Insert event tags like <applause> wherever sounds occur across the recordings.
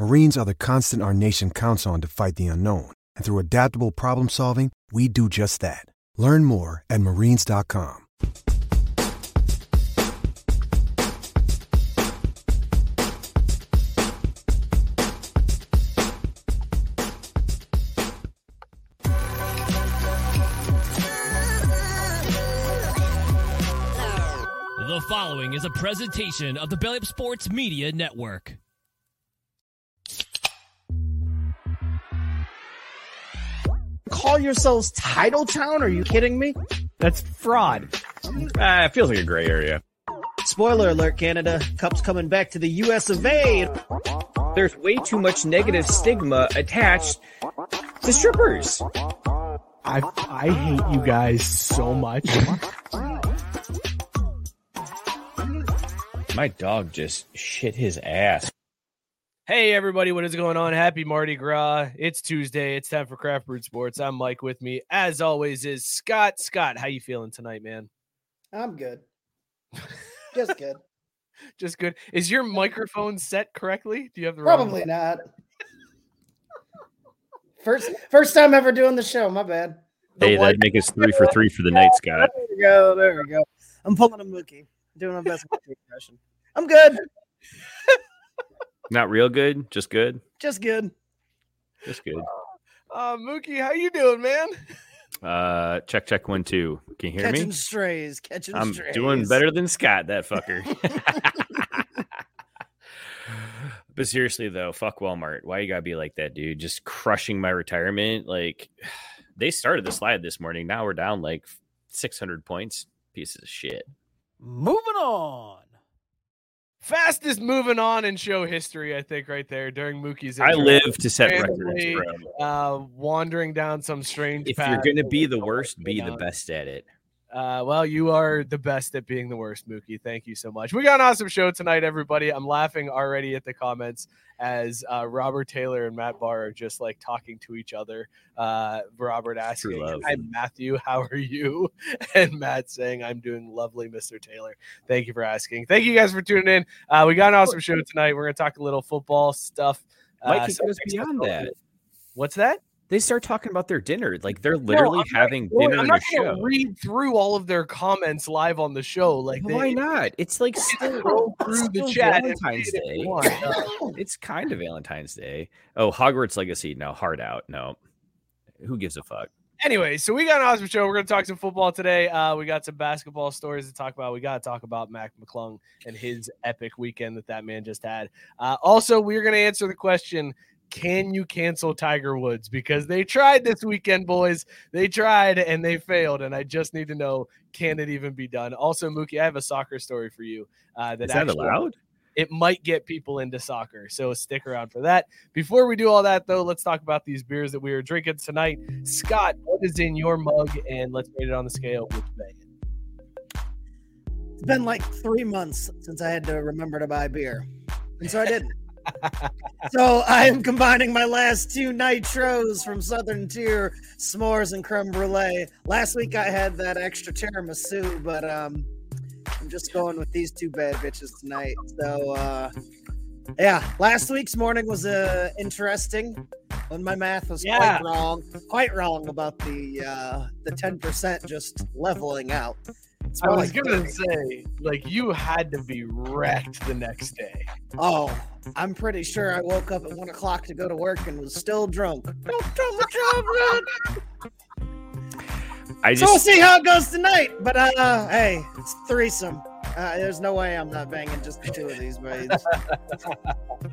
Marines are the constant our nation counts on to fight the unknown. And through adaptable problem solving, we do just that. Learn more at marines.com. The following is a presentation of the Belly Up Sports Media Network. Call yourselves Title Town? Are you kidding me? That's fraud. Ah, it feels like a gray area. Spoiler alert, Canada. Cup's coming back to the US of A. There's way too much negative stigma attached to strippers. I I hate you guys so much. My dog just shit his ass. Hey everybody, what is going on? Happy Mardi Gras. It's Tuesday. It's time for Craft Brewed Sports. I'm Mike with me, as always, is Scott. Scott, how you feeling tonight, man? I'm good. <laughs> Just good. Just good. Is your microphone set correctly? Do you have the Probably wrong not. First first time ever doing the show, my bad. Hey, that'd make us three for three for the night, <laughs> Scott. There we go. There we go. I'm pulling a Mookie. Doing my best Mookie impression. I'm good. <laughs> Not real good, just good, Just good. just good. Uh Mookie, how you doing, man? <laughs> Uh, check, check, one, two. Can you hear me? catching strays. Catching I'm strays. doing better than Scott, that fucker. <laughs> <laughs> but seriously though, fuck Walmart. Why you gotta be like that, dude? Just crushing my retirement. Like <sighs> they started the slide this morning. Now we're down like 600 points. Pieces of shit. Moving on. Fastest moving on in show history, I think, right there during Mookie's I live to set Randomly, records, bro. Uh, wandering down some strange If you're gonna be the worst, be the best at it. Uh, well, you are the best at being the worst, Mookie. Thank you so much. We got an awesome show tonight, everybody. I'm laughing already at the comments as uh, Robert Taylor and Matt Barr are just like talking to each other. Uh, Robert asking. "Hi, Matthew, how are you?" <laughs> And Matt saying, "I'm doing lovely, Mr. Taylor. Thank you for asking. Thank you guys for tuning in. Uh, we got an awesome show tonight. We're gonna talk a little football stuff. Mike, Uh, beyond that. What's that? They start talking about their dinner. Like they're literally not having Well, dinner I'm not gonna show. read through all of their comments live on the show. Like, they, Why not? It's like <laughs> still, through the chat Valentine's read it if you Day. <laughs> it's kind of Valentine's Day. Oh, Hogwarts Legacy. No, hard out. No. Who gives a fuck? Anyway, so we got an awesome show. We're going to talk some football today. Uh, we got some basketball stories to talk about. We got to talk about Mac McClung and his epic weekend that that man just had. Uh, also, we're going to answer the question can you cancel Tiger Woods? Because they tried this weekend, boys. They tried and they failed. And I just need to know can it even be done? Also, Mookie, I have a soccer story for you. Uh, that Is that actually- allowed? it might get people into soccer. So stick around for that. Before we do all that, though, let's talk about these beers that we are drinking tonight. Scott, what is in your mug? And let's rate it on the scale. Which way? It's been like three months since I had to remember to buy beer. And so I didn't. So I am combining my last two nitros from Southern Tier, s'mores and creme brulee. Last week I had that extra tiramisu, but um I'm just going with these two bad bitches tonight. So uh yeah, last week's morning was uh interesting when my math was Yeah. quite wrong, quite wrong about the uh the 10% just leveling out. It's I was like gonna 30. say, like, you had to be wrecked the next day. Oh, I'm pretty sure I woke up at one o'clock to go to work and was still drunk. Don't tell me, children. I So we'll just see how it goes tonight. But uh, hey, it's threesome. Uh, there's no way I'm not banging just the two of these babes.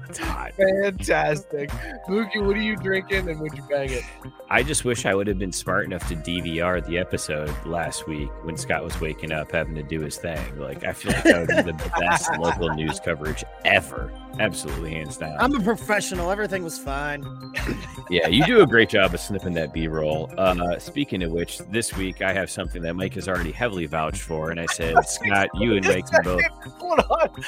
it's hot. Fantastic. Mookie, what are you drinking and would you bang it? I just wish I would have been smart enough to DVR the episode last week when Scott was waking up having to do his thing. Like I feel like that would be the best local news coverage ever. Absolutely, hands down. I'm a professional. Everything was fine. Yeah, you do a great job of snipping that B roll. Uh, speaking of which, this week I have something that Mike has already heavily vouched for, and I said, <laughs> Scott, you and Mike can both. <laughs> Hold on.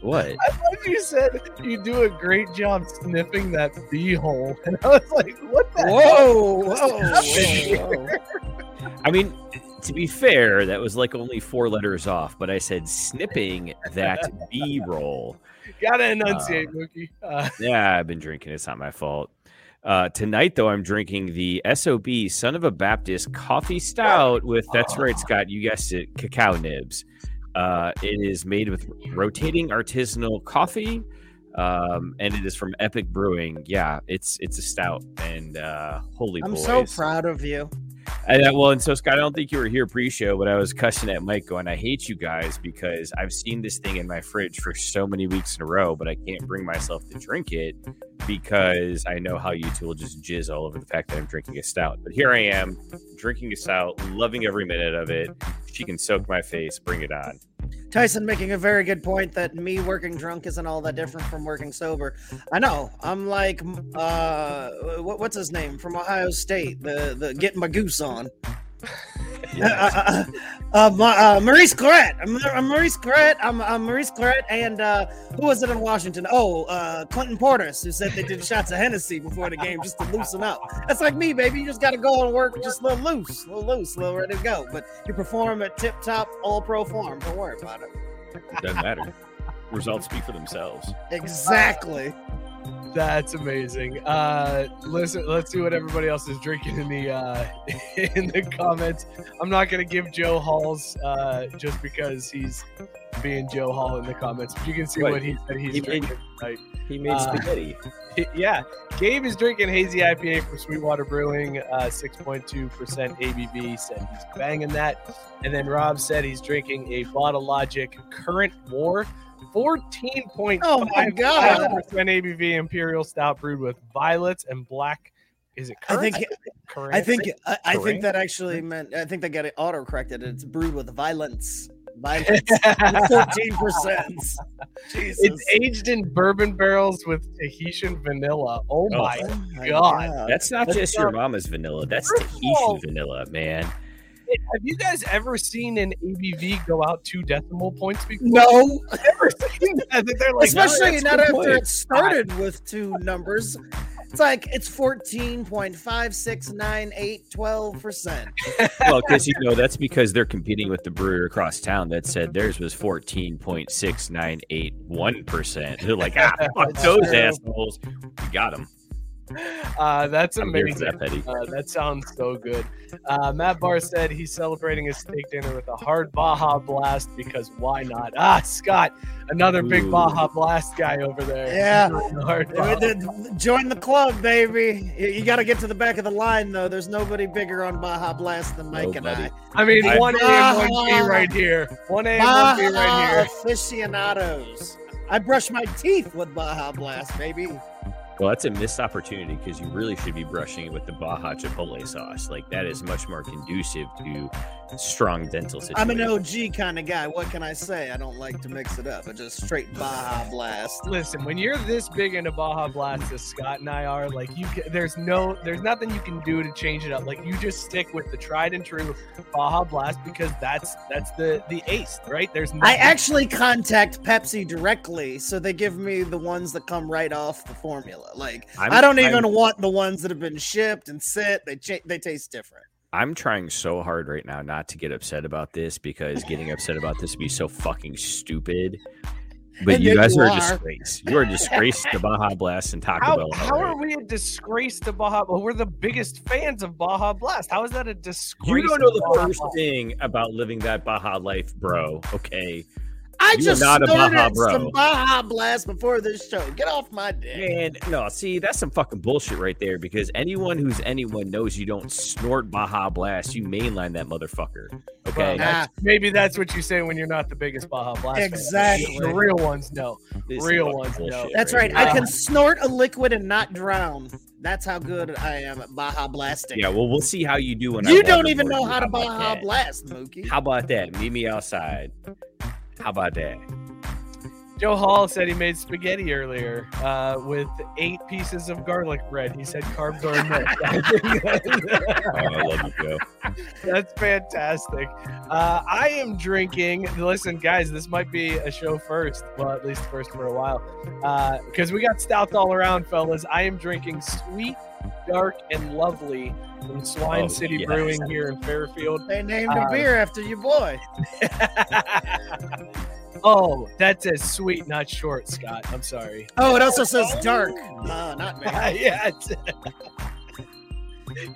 What? I thought you said you do a great job sniffing that bee hole. And I was like, what the Whoa, whoa, hell? whoa, whoa. I mean, to be fair, that was like only four letters off, but I said snipping that B roll. <laughs> Gotta enunciate, Mookie. Uh, <laughs> Yeah, I've been drinking. It's not my fault. Uh, tonight, though, I'm drinking the SOB Son of a Baptist Coffee Stout with, that's right, Scott, you guessed it, cacao nibs. Uh, it is made with rotating artisanal coffee, um, and it is from Epic Brewing. Yeah, it's it's a stout, and uh, holy I'm boys. so proud of you. Uh, well, and so Scott, I don't think you were here pre-show, but I was cussing at Mike, going, "I hate you guys because I've seen this thing in my fridge for so many weeks in a row, but I can't bring myself to drink it because I know how you two will just jizz all over the fact that I'm drinking a stout. But here I am, drinking a stout, loving every minute of it. She can soak my face. Bring it on. Tyson making a very good point that me working drunk isn't all that different from working sober. I know. I'm like, uh, what, what's his name from Ohio State? The the getting my goose on. <laughs> Uh, uh, uh, uh, Maurice Clarett. I'm, I'm Maurice Clarett. I'm, I'm Maurice Clarett. And uh, who was it in Washington? Oh, uh, Clinton Portis, who said they did shots of Hennessy before the game just to loosen up. That's like me, baby. You just got to go and work just a little loose, a little loose, a little ready to go. But you perform at tip top, all pro form. Don't worry about it. Doesn't matter. Results speak for themselves. Exactly. That's amazing. Uh, listen, let's see what everybody else is drinking in the uh, <laughs> in the comments. I'm not gonna give Joe Hall's uh, just because he's being Joe Hall in the comments. But you can see Wait, what he said he's he made- drinking tonight. He made Uh, spaghetti. <laughs> Yeah, Gabe is drinking hazy IPA from Sweetwater Brewing, uh, 6.2% ABV. Said he's banging that, and then Rob said he's drinking a Bottle Logic Current War. 14.5% Oh my God. ABV Imperial Stout brewed with violets and black. Is it I think Currant? I think I, I think that actually meant I think they got it auto corrected. It's brewed with violence. Violence. <laughs> Fourteen percent. Jesus. it's aged in bourbon barrels with Tahitian vanilla. Oh Oh. my Oh my God. That's not That's just your mama's vanilla. That's First Tahitian all- vanilla, man. Have you guys ever seen an ABV go out two decimal points before? No, Never seen that. They're like, especially that's not after point. it started with two numbers. It's like it's 14.569812%. well, because you know that's because they're competing with the brewer across town that said theirs was fourteen point six nine eight one percent. They're like, ah, fuck those true. assholes. We got them. Uh, that's I'm here for amazing. that, Uh, that sounds so good. Uh, Matt Barr said he's celebrating his steak dinner with a hard Baja Blast because why not? Ah, Scott, another big Ooh. Baja Blast guy over there. Yeah. <laughs> Hard Baja. the- Join the club, baby. You, you got to get to the back of the line, though. There's nobody bigger on Baja Blast than Mike and I. I mean, I- one A and one B right here. One A and one B right here. aficionados. I brush my teeth with Baja Blast, baby. Well, that's a missed opportunity because you really should be brushing it with the Baja Chipotle sauce. Like that is much more conducive to strong dental I'm an OG kind of guy. What can I say? I don't like to mix it up. I just straight Baja Blast. Listen, when you're this big into Baja Blast as Scott and I are, like you, ca- there's no, there's nothing you can do to change it up. Like you just stick with the tried and true Baja Blast because that's that's the the ace, right? There's I actually contact Pepsi directly, so they give me the ones that come right off the formula. Like I'm- I'm, do not I'm- even want the ones that have been shipped and sit. They cha- they taste different. I'm trying so hard right now not to get upset about this because getting upset about this would be so fucking stupid. But And you guys you are a disgrace. You are a disgrace to Baja <laughs> Blast and Taco How, Bell. how outright. are we a disgrace to Baja? Well, we're the biggest fans of Baja Blast. How is that a disgrace? You don't to know the Baja first Blast? thing about living that Baja life, bro. Okay. I I You just not a snorted Baja bro. some Baja Blast before this show. Get off my dick. And no, see, that's some fucking bullshit right there because anyone who's anyone knows you don't snort Baja Blast. You mainline that motherfucker. Okay. Well, that's- maybe that's what you say when you're not the biggest Baja Blast. fan. Exactly. The real ones know. This real ones know. That's right. I can snort a liquid and not drown. That's how good I am at Baja Blasting. Yeah, well, we'll see how you do when I you don't even know how to about Baja? Blast, Mookie. How about that? Meet me outside. How about that? Joe Hall said he made spaghetti earlier uh, with eight pieces of garlic bread. He said carbs are a myth. <laughs> I that's- <laughs> Oh, I love you, Joe. That's fantastic. Uh, I am drinking. Listen, guys, this might be a show first. Well, at least first for a while, because we got stouts all around, fellas. I am drinking sweet, dark, and lovely from Swine Oh, City yes. Brewing here in Fairfield. They named a Uh, beer after your boy. <laughs> oh, that says sweet, not short, Scott. I'm sorry. Oh, it also says dark. No, not me. <laughs> yeah.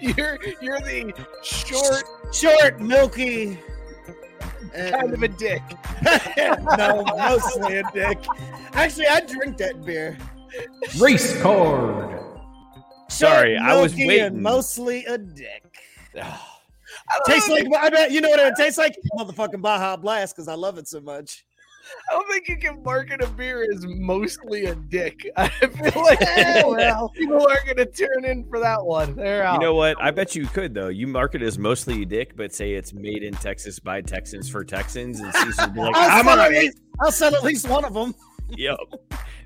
you're you're the short Short, milky, kind of a dick. <laughs> no, mostly a dick. Actually, I drink that beer. Race card. Sorry, I was milky, waiting. Mostly a dick. Tastes like I bet you know what it tastes like? Motherfucking Baja Blast because I love it so much. <laughs> I don't think you can market a beer as mostly a dick. <laughs> I feel like <laughs> Eh, well. people are going to turn in for that one. They're out. You know what? I bet you could though. You market it as mostly a dick, but say it's made in Texas by Texans for Texans, and Caesar be like, I'll, "I'm sell on least, I'll sell at least one of them. <laughs> Yep.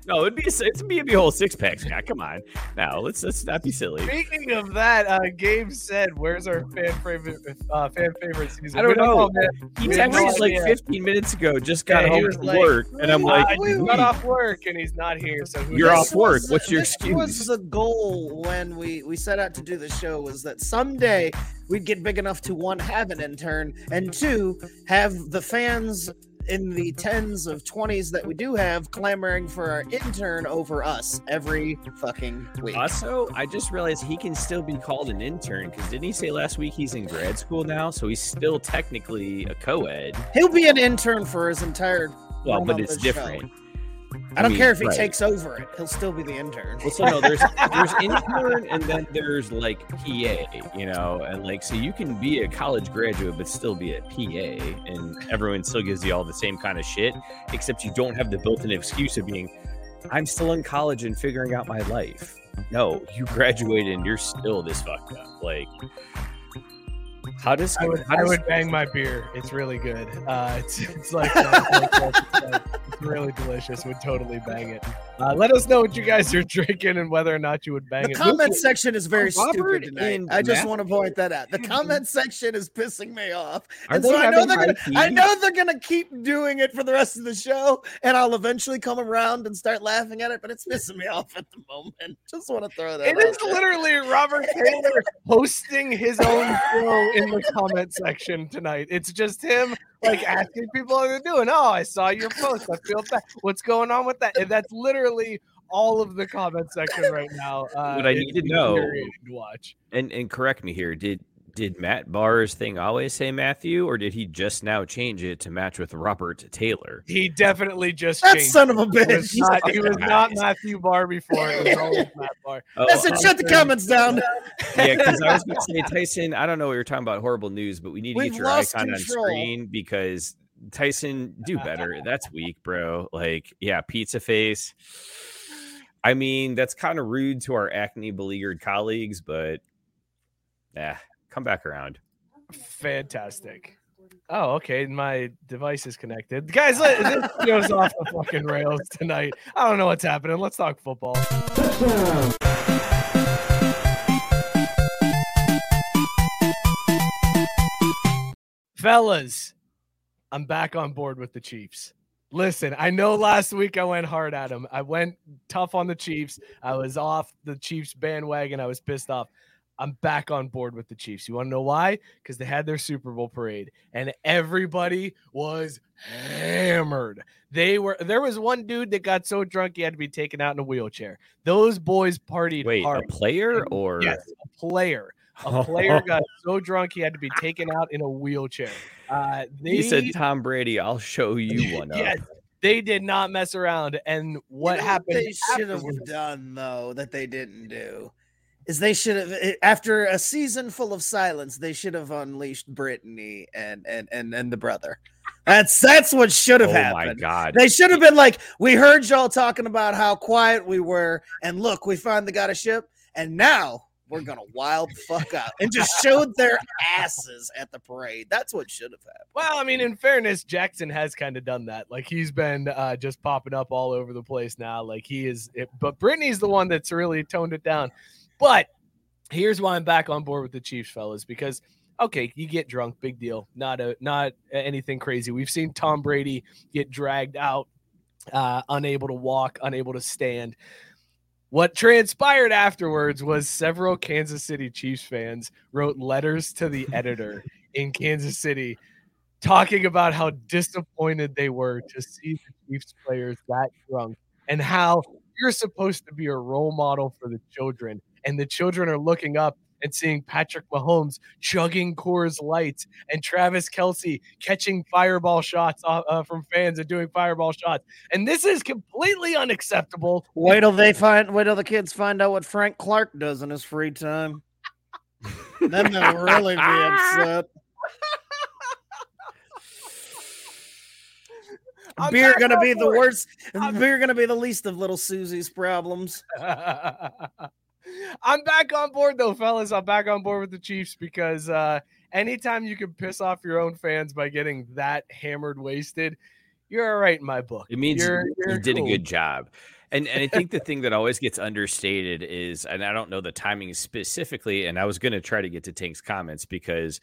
No, it'd be a, it'd be a whole six pack. Scott. Come on, now let's let's not be silly. Speaking of that, uh, Gabe said, "Where's our fan favorite uh, fan favorite season?" I don't We know. man. He texted no us like idea. 15 minutes ago. Just got Yeah, home from like, work, and I'm like, I just got off work and he's not here, so who You're off work. was- What's your this excuse? was the goal when we we set out to do the show was that someday we'd get big enough to one have an intern and two have the fans in the tens of 20s that we do have clamoring for our intern over us every fucking week. Also, I just realized he can still be called an intern because didn't he say last week he's in grad school now? So he's still technically a co-ed. He'll be an intern for his entire. Well, but it's different. show. Different. I don't mean, care if he right. takes over it. He'll still be the intern. Well, so no, there's <laughs> there's intern and then there's like PA, you know, and like so you can be a college graduate but still be a PA, and everyone still gives you all the same kind of shit, except you don't have the built-in excuse of being, I'm still in college and figuring out my life. No, you graduated and you're still this fucked up. Like, how does I would, how I would bang <laughs> my beer. It's really good. Uh, it's, it's like it's really delicious. Would totally bang it. Uh, let us know what you guys are <laughs> drinking and whether or not you would bang The it. The comment section is very Robert stupid tonight. I just Matt- want to point that out. The comment section is pissing me off. And so I know they're gonna high I know they're gonna keep doing it for the rest of the show, and I'll eventually come around and start laughing at it, but it's pissing me off at the moment. Just want to throw that It out is there. literally Robert Taylor hosting his own <laughs> show in the comment section tonight. It's just him like asking people how they're doing. Oh, I saw your post. I feel bad. What's going on with that? And that's literally all of the comment section right now. Uh, What I need to know- to watch. and and correct me here. Did did Matt Barr's thing always say Matthew, or did he just now change it to match with Robert Taylor? He definitely just That changed. son of a He was bitch. not, he was not Matthew Barr before. It was always <laughs> Matt Barr. Oh, Listen, I'm shut the comments down. Yeah, because I was going to say <laughs> Tyson. I don't know what you're talking about. Horrible news, but we need to We've get your lost icon control. on screen because Tyson, do better. That's weak, bro. Like, yeah, pizza face. I mean, that's kind of rude to our acne beleaguered colleagues, but yeah, come back around. Fantastic. Oh, okay. My device is connected. Guys, let, this <laughs> goes off the fucking rails tonight. I don't know what's happening. Let's talk football. Fellas, I'm back on board with the Chiefs. Listen, I know last week I went hard at them. I went tough on the Chiefs. I was off the Chiefs bandwagon. I was pissed off. I'm back on board with the Chiefs. You want to know why? Because they had their Super Bowl parade and everybody was hammered. They were there was one dude that got so drunk he had to be taken out in a wheelchair. Those boys partied Wait, hard. a player or Yes, a player. A <laughs> player got so drunk he had to be taken out in a wheelchair. Uh, they, he said, "Tom Brady, I'll show you <laughs> one." yes, up. They did not mess around. And what You know happened? They should have afterwards? done though that they didn't do. Is they should have eh, after a season full of silence, they should have unleashed Brittany and and and and the brother. That's that's what should have Oh happened. my god. They should have been like, we heard y'all talking about how quiet we were, and look, we finally got a ship, and now we're gonna wild the fuck out and just showed their asses at the parade. That's what should have happened. Well, I mean, in fairness, Jackson has kind of done that. Like he's been uh, just popping up all over the place now. Like he is, it, but Brittany's the one that's really toned it down. But here's why I'm back on board with the Chiefs, fellas, because okay, you get drunk, big deal, not a not anything crazy. We've seen Tom Brady get dragged out, uh, unable to walk, unable to stand. What transpired afterwards was several Kansas City Chiefs fans wrote letters to the <laughs> editor in Kansas City talking about how disappointed they were to see the Chiefs players that drunk and how you're supposed to be a role model for the children. And the children are looking up and seeing Patrick Mahomes chugging Coors Lights and Travis Kelce catching fireball shots uh, from fans and doing fireball shots. And this is completely unacceptable. Wait till they find. Wait till the kids find out what Frank Clark does in his free time. then they'll really be upset. <laughs> I'm Beer gonna be the worst. I'm- Beer gonna be the least of little Susie's problems. <laughs> I'm back on board though, fellas. I'm back on board with the Chiefs because uh, anytime you can piss off your own fans by getting that hammered wasted, you're all right in my book. It means you're, you you're did cool. a good job. And and I think the thing that always gets understated is, and I don't know the timing specifically, and I was going to try to get to Tank's comments because,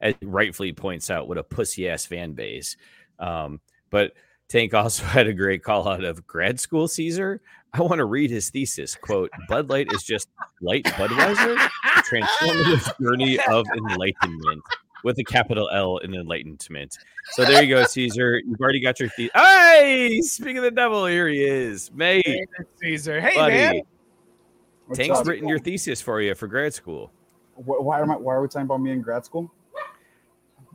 as rightfully points out, what a pussy ass fan base. Um, but Tank <laughs> also had a great call out of grad school Caesar. I want to read his thesis. Quote, Bud Light is just light Budweiser, a transformative <laughs> journey of enlightenment with a capital L in enlightenment. So there you go, Caesar. You've already got your thesis. Hey, speaking of the devil, here he is. Mate, Hey, Caesar. Hey, buddy. man. What's Tank's up? written your thesis for you for grad school. Why am I? Why are we talking about me in grad school?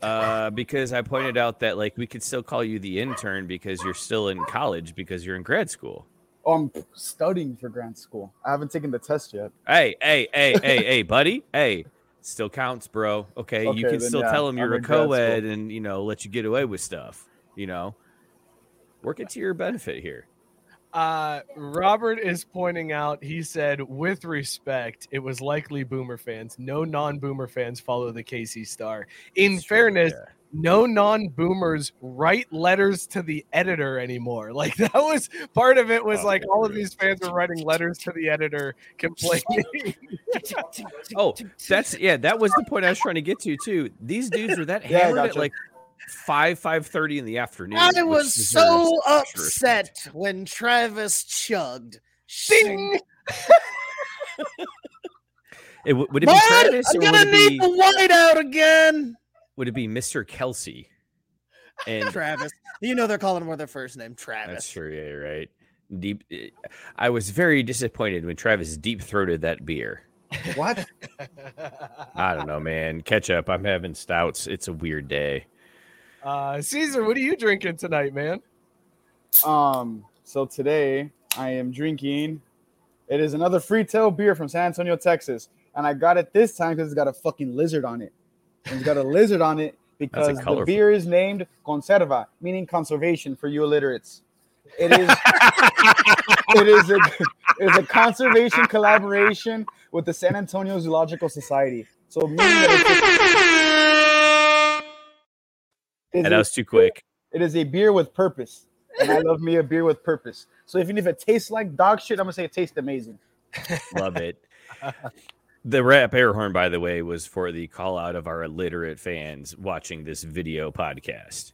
Uh, because I pointed out that like we could still call you the intern because you're still in college because you're in grad school. Oh, I'm studying for grad school. I haven't taken the test yet. Hey, hey, hey, hey, hey, buddy. Hey, still counts, bro. Okay, you can then, still yeah, tell them you're a in grad school. co-ed and you know let you get away with stuff. You know, work it to your benefit here. Uh, Robert is pointing out, he said, with respect, it was likely Boomer fans. No non Boomer fans follow the KC Star. In It's true, fairness, yeah. No non boomers write letters to the editor anymore. <laughs> Like that was part of it, was Oh, like all of these fans were writing letters to the editor complaining. <laughs> Oh, that's yeah. That was the point I was trying to get to too. These dudes were that <laughs> Yeah, I hammered at like five five thirty in the afternoon. I was so upset when Travis chugged. Ding! It, w- would it be Travis I'm gonna it be need the white out again. Would it be Mr. Kelce? <laughs> And Travis. You know they're calling him with their first name, Travis. that's true, yeah, right. Deep. eh, I was very disappointed when Travis deep throated that beer. What? I don't know, man. Catch up. I'm having stouts. It's a weird day. uh, Caesar, what are you drinking tonight, man? Um. So today I am drinking. It is another Freetail beer from San Antonio, Texas, and I got it this time because it's got a fucking lizard on it. And it's got a lizard on it because the beer is named Conserva, meaning conservation for you illiterates. It is. <laughs> it is a it is a conservation collaboration with the San Antonio Zoological Society. So meaning that it's a- And that was too quick. it is a beer with purpose. And I love me a beer with purpose. So even if it tastes like dog shit, I'm gonna say it tastes amazing. Love it. <laughs> The rap air horn, by the way, was for the call out of our illiterate fans watching this video podcast.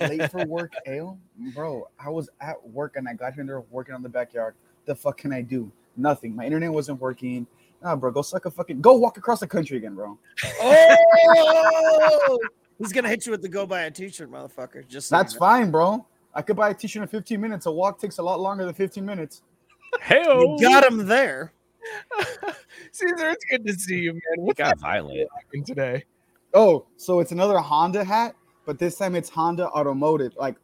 Late for <laughs> work ale? Bro, I was at work and I got here and they're working on the backyard. The fuck can I do? Nothing. My internet wasn't working. Nah, bro, go suck a fucking go walk across the country again, bro. Oh, <laughs> he's gonna hit you with the go buy a t-shirt, motherfucker. Just so you That's know. fine, bro. I could buy a t-shirt in 15 minutes. A walk takes a lot longer than 15 minutes. Hey, You got him there. <laughs> Caesar, it's good to see you, man. What's got violent. happening today? Oh, so it's another Honda hat, but this time it's Honda Automotive, like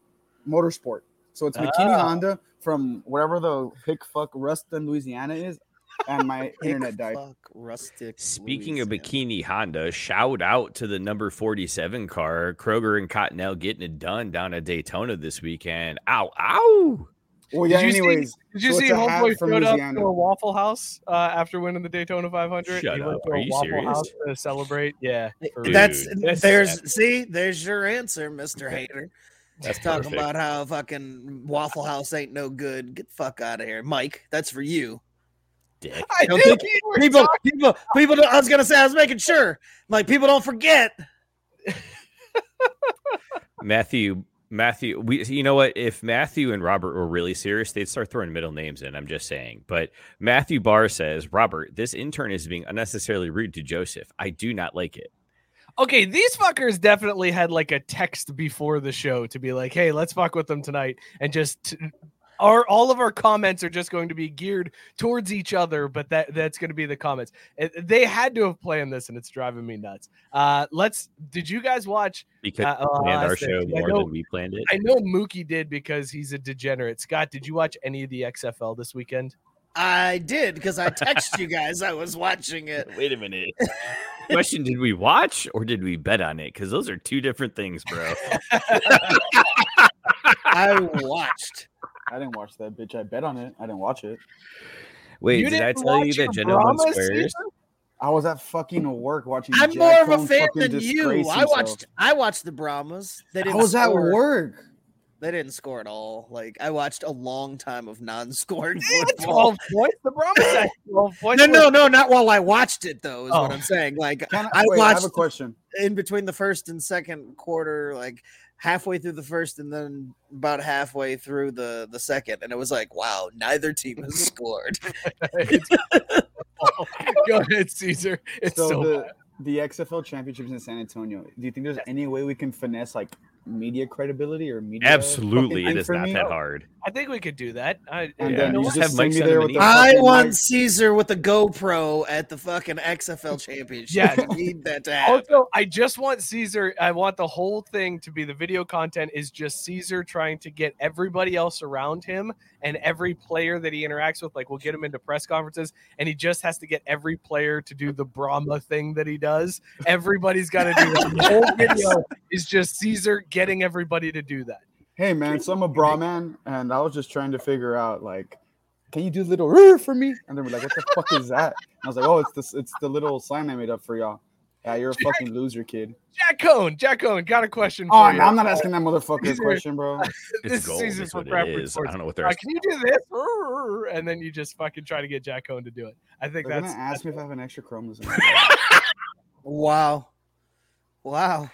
Motorsport. So it's Bikini Oh. Ah. Honda from wherever the pick fuck Ruston, Louisiana is, and my <laughs> internet died. Fuck, rustic. Speaking of Bikini Honda, shout out to the number 47 car, Kroger and Cottonelle getting it done down at Daytona this weekend. Ow, ow. Well, yeah. Did you see- Did you so see it's a hat Homeboy showed up to a Waffle House uh, after winning the Daytona 500? Shut he went up. to Are a you Waffle serious? House to celebrate. Yeah. That's Dude, there's sad. see there's your answer, Mister Hater. That's Just talking perfect. about how fucking Waffle House ain't no good. Get the fuck out of here, Mike. That's for you. Dick. I Don't knew think- you were People, talking- people, people. Don't, I was gonna say I was making sure. Like people don't forget. Matthew, Matthew, we, you know what? If Matthew and Robert were really serious, they'd start throwing middle names in. I'm just saying. But Matthew Barr says, Robert, this intern is being unnecessarily rude to Joseph. I do not like it. Okay, these fuckers definitely had like a text before the show to be like, "Hey, let's fuck with them tonight," and just our all of our comments are just going to be geared towards each other. But that that's going to be the comments. They had to have planned this, and it's driving me nuts. Uh, let's. Did you guys watch? Because Uh, we planned I our show more know- than we planned it. I know Mookie did because he's a degenerate. Scott, did you watch any of the XFL this weekend? I did because I texted you guys. I was watching it. <laughs> Wait a minute. Question: Did we watch or did we bet on it? Because those are two different things, bro. <laughs> I watched. I didn't watch that bitch. I bet on it. I didn't watch it. Wait, You did I tell you that your Gentleman Squares? season? I was at fucking work watching. I'm Jack more of a fan than you. disgrace I himself. watched. I watched the Brahmas. They I didn't. was at work. They didn't score at all. Like I watched a long time of non-scoring <laughs> football. 12 points. The Brahmas had <laughs> 12 points. No, no, no, not while I watched it though. Is what Oh. I'm saying. Like Can I wait, I have watched a question. in between the first and second quarter, like halfway through the first and then about halfway through the the second, and it was like, wow, neither team has <laughs> scored. <laughs> Go ahead, Caesar. It's So, so, the bad. the XFL championships in San Antonio. Do you think there's any way we can finesse like media credibility or media? Absolutely, fucking it thing is for not me? that hard. I think we could do that. I, And Yeah, then you you just just have Mike send me send there with the. I want mic. Caesar with a GoPro at the fucking XFL <laughs> championship. Yeah. I need that to happen. Also, I just want Caesar. I want the whole thing to be the video content is just Caesar trying to get everybody else around him and every player that he interacts with. Like, we'll get him into press conferences, and he just has to get every player to do the Brahma thing that he does. Everybody's got to do that. The whole <laughs> video is just Caesar getting everybody to do that. Hey man, so I'm a bra man, and I was just trying to figure out like, can you do the little "rrr" for me? And they were like, what the fuck is that? And I was like, oh, it's this, it's the little sign I made up for y'all. Yeah, you're a fucking loser, kid. Jack Coan, Jack Coan, got a question for Oh, you. no, I'm not asking that motherfucker <laughs> question, bro. this It's is gold. Caesar Is for what Bradford it is. I don't know what Uh, they're. can you do this? And then you just fucking try to get Jack Coan to do it. I think They're that's gonna ask me if I have an extra chromosome. <laughs> Wow. Wow.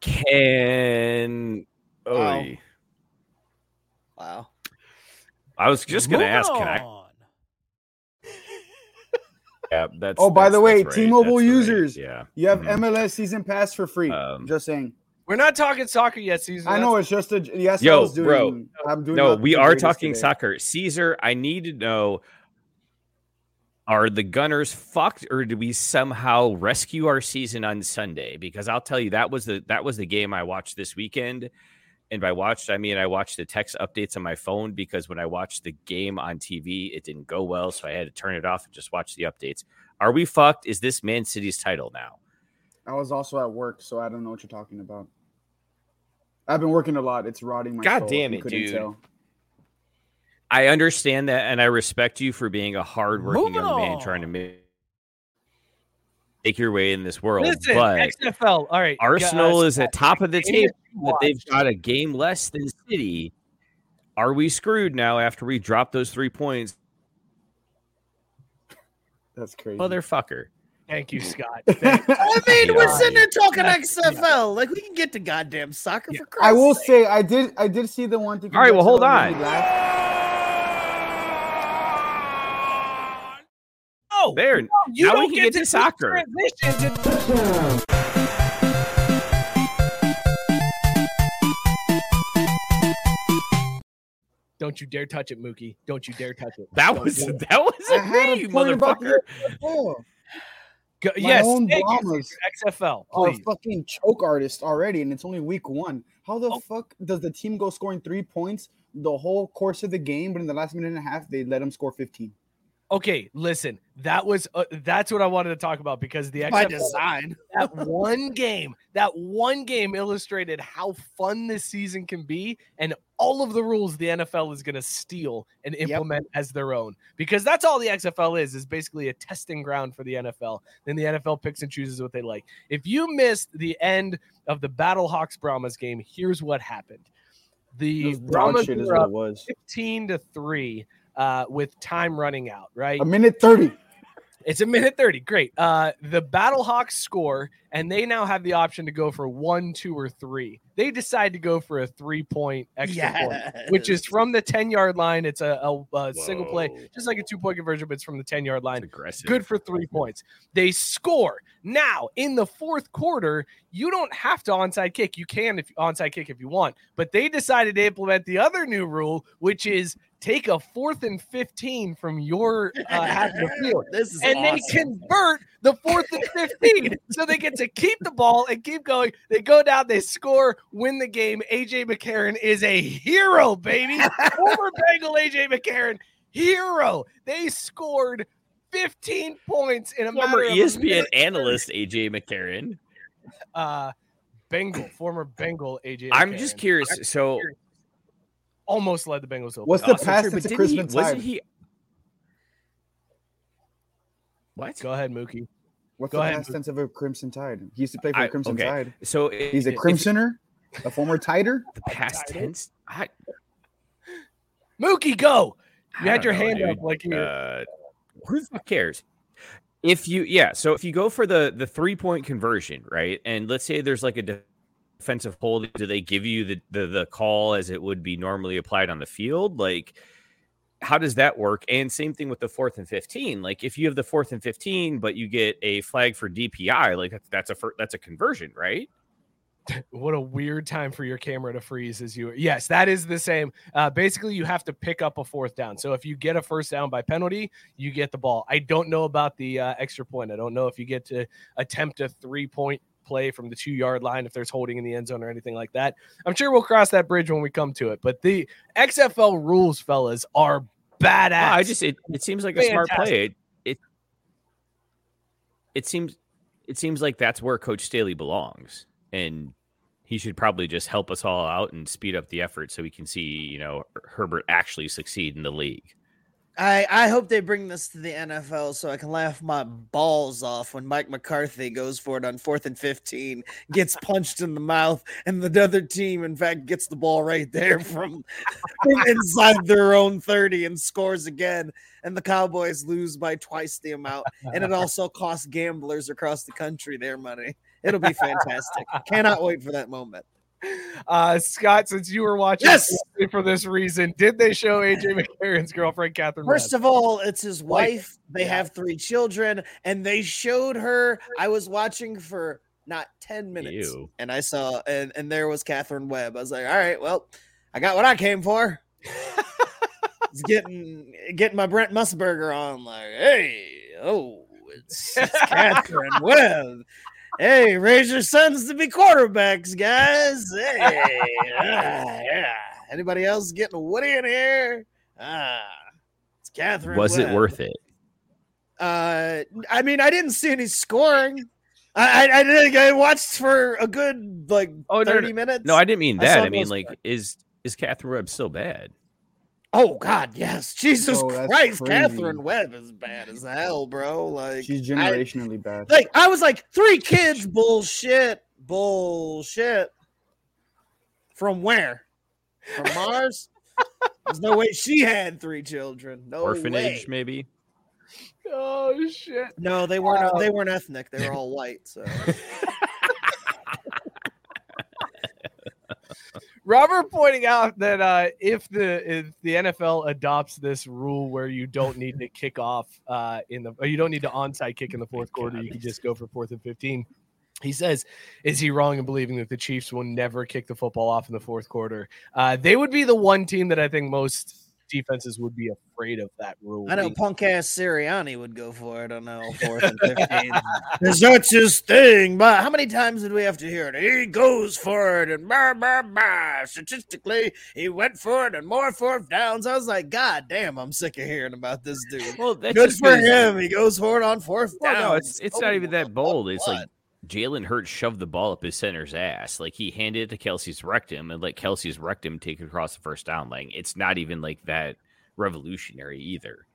Can. Wow. Wow. I was just gonna ask. Can I? <laughs> Yeah, that's. Oh, by that's- the way, right, T-Mobile that's right, users, Yeah. You have Mhm. MLS season pass for free. Um, just saying. We're not talking soccer yet, Caesar. I know it's just a yes. Yo, I was doing, bro. I'm doing No, we are talking today. soccer. Caesar, I need to know are the Gunners fucked or do we somehow rescue our season on Sunday? Because I'll tell you that was the that was the game I watched this weekend. And by watched, I mean I watched the text updates on my phone because when I watched the game on TV, it didn't go well. So I had to turn it off and just watch the updates. Are we fucked? Is this Man City's title now? I was also at work, so I don't know what you're talking about. I've been working a lot. It's rotting my God soul, damn it, dude. tell. I understand that, and I respect you for being a hardworking Moving young man trying to make, make your way in this world. Listen, but XFL. All right. Arsenal guys, is at top of the table, but they've got a game less than City. Are we screwed now after we drop those three points, That's crazy. motherfucker? Thank you, <laughs> Scott. Thank- <laughs> I mean, we're sitting there talking Yeah. XFL. Like we can get to goddamn soccer for Christ's I will sake. say I did I did see the one thing. All right, well, hold that made on. Me laugh. Oh, There, you now don't we can get to this soccer. transition Don't you dare touch it, Mookie. Don't you dare touch it. that Don't was it. that was I a had me, a point motherfucker. the Go, My yes, own thank you, Brahmas XFL. are Please. fucking choke artists already, and it's only week one. How the Oh. fuck does the team go scoring three points the whole course of the game, but in the last minute and a half they let them score 15? Okay, listen, that was uh, that's what I wanted to talk about because the XFL, By XFL, design. <laughs> that one game, that one game illustrated how fun this season can be and all of the rules the NFL is going to steal and Yep. implement as their own. Because that's all the XFL is is basically a testing ground for the NFL. Then the NFL picks and chooses what they like. If you missed the end of the Battlehawks Brahmas game, here's what happened. The was dog Brahmas is were what up it was. 15 to 3 uh, with time running out, right? A minute 30. It's a minute 30. Great. Uh, the Battlehawks score, and they now have the option to go for one, two, or three. They decide to go for a three point extra point, which is from the 10 yard line. It's a, a, a single play, just like a two point conversion, but it's from the 10 yard line. aggressive. Good for three <laughs> points. They score. Now, in the fourth quarter, you don't have to onside kick. You can if onside kick if you want, but they decided to implement the other new rule, which is take a fourth and 15 from your uh, <laughs> half of the field This is and awesome. they convert the fourth and 15. so they get to keep the ball and keep going. They go down, they score, win the game. AJ McCarron is a hero, baby. <laughs> Former Bengal AJ McCarron, hero. They scored 15 points in a Former matter of ESPN minute. analyst AJ McCarron. Uh, Bengal, former Bengal AJ. I'm just McCarron. curious. So, Almost led the Bengals over. What's the also past true, but tense of didn't he- Crispin wasn't he? What? Go ahead, Mookie. What's Go the ahead. past tense of a Crimson Tide? He used to play for I- the Crimson okay. Tide. So it- He's a if- crimsoner, a former tider. The past Title? tense. I, Mookie, go. I You had your know, hand dude. up like you. Uh, who cares? If you yeah, so if you go for the the three point conversion, right, and let's say there's like a defensive hold, do they give you the the, the call as it would be normally applied on the field? Like, how does that work? And same thing with the fourth and fifteen. Like, if you have the fourth and fifteen, but you get a flag for DPI, like that's that's a that's a conversion, right? <laughs> what a weird time for your camera to freeze as you yes that is the same uh, basically you have to pick up a fourth down so if you get a first down by penalty you get the ball i don't know about the uh, extra point i don't know if you get to attempt a three point play from the two yard line if there's holding in the end zone or anything like that i'm sure we'll cross that bridge when we come to it but the xfl rules fellas are badass Well, I just it, it seems like a smart play. It, it it seems it seems like that's where Coach Staley belongs, and he should probably just help us all out and speed up the effort so we can see you know Herbert actually succeed in the league. I, I hope they bring this to the NFL so I can laugh my balls off when Mike McCarthy goes for it on fourth and 15, gets punched in the mouth, and the other team, in fact, gets the ball right there from, <laughs> inside their own 30 and scores again. And the Cowboys lose by twice the amount. And it also costs gamblers across the country their money. It'll be fantastic. Cannot wait for that moment. Uh scott since you were watching Yes! for this reason did they show aj mccarron's girlfriend katherine First of all, it's his Wife. They have three children, and they showed her. I was watching for not 10 minutes, Ew. and I saw, and, and there was Katherine Webb. I was like, all right, well, I got what I came for. <laughs> it's getting getting my Brent Musburger on, like, hey, oh, it's, it's Katherine <laughs> Webb. Hey, raise your sons to be quarterbacks, guys. Hey, <laughs> ah, yeah. Anybody else getting Woody in here? Ah, it's Katherine. Was it worth it? Uh, I mean, I didn't see any scoring. I I, I, I watched for a good like Oh, no, thirty no. minutes. No, I didn't mean that. I mean, like, is is Katherine Webb still bad? Oh God, yes, Jesus Bro, that's Christ, crazy. Katherine Webb is bad as hell, bro. Like She's I- generationally bad. like I was like three kids, bullshit, bullshit. From where? From <laughs> Mars? There's no way she had three children. No Orphanage, way. maybe. oh shit No, they weren't. Uh, they weren't ethnic. They were all <laughs> white. So Robert pointing out that uh, if the if the NFL adopts this rule where you don't need to kick off uh, in the you don't need to onside kick in the fourth quarter, you can just go for fourth and fifteen. He says, "Is he wrong in believing that the Chiefs will never kick the football off in the fourth quarter? Uh, they would be the one team that I think most defenses would be afraid of that rule. I know being- punk ass Sirianni would go for it on no <laughs> fourth and fifteen. Is that his thing? But how many times did we have to hear it? He goes for it and bah, bah, bah. statistically he went for it and more fourth downs. I was like, God damn, I'm sick of hearing about this dude. Well, that's Good just for 'cause- him. He goes for it on fourth Well, down. no, it's it's not even oh, that bold. It's like what? Jalen Hurts shoved the ball up his center's ass. Like he handed it to Kelce's rectum and let Kelce's rectum take it across the first down. Like it's not even like that revolutionary either.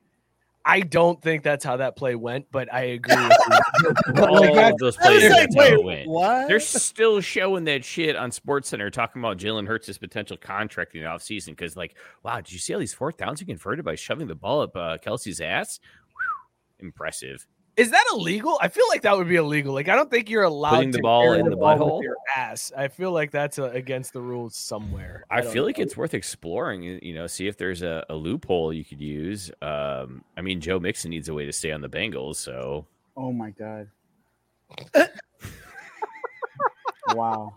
I don't think that's how that play went, but I agree with <laughs> you. All that- of those I plays, like, that's how it wait, went. what? They're still showing that shit on Sports Center, talking about Jalen Hurts' potential contract in the offseason. Because, like, wow, did you see all these fourth downs he converted by shoving the ball up uh, Kelce's ass? Whew, impressive. Is that illegal? I feel like that would be illegal. Like I don't think you're allowed Putting the to ball in the ball butthole? with your ass. I feel like that's uh against the rules somewhere. I, don't feel like it's worth exploring. You know, see if there's a, a loophole you could use. Um, I mean, Joe Mixon needs a way to stay on the Bengals, so Oh my god. <laughs> wow.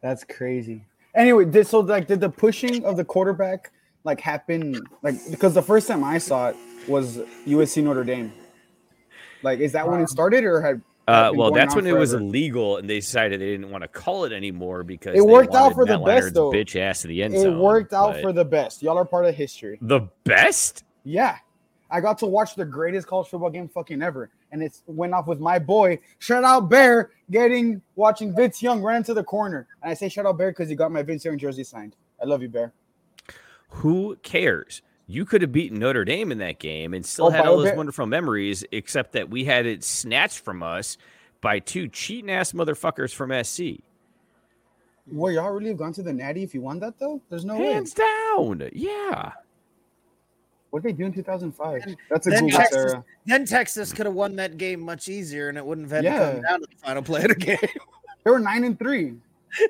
That's crazy. Anyway, did so like did the pushing of the quarterback like happen like because the first time I saw it was USC Notre Dame. Like is that when it started or had Uh, well, that's on when it was illegal, and they decided they didn't want to call it anymore because It they worked out wanted for the best, Leinart's though. Bitch ass in the end it zone. worked out for the best. Y'all are part of history. the best. Yeah. I got to watch the greatest college football game fucking ever. And it went off with my boy, shout out Bear, getting watching Vince Young run into the corner. And I say shout out Bear because he got my Vince Young jersey signed. I love you, Bear. Who cares? You could have beaten Notre Dame in that game and still Oh, had all those bit. wonderful memories, except that we had it snatched from us by two cheating ass motherfuckers from SC. Would y'all really have gone to the Natty if you won that though? There's no Hands down. Yeah. What did they do in 2005? That's a then Google Texas- Sarah. Then Texas could have won that game much easier, and it wouldn't have had to come down to the final play of the <laughs> game. They were nine and three. <laughs>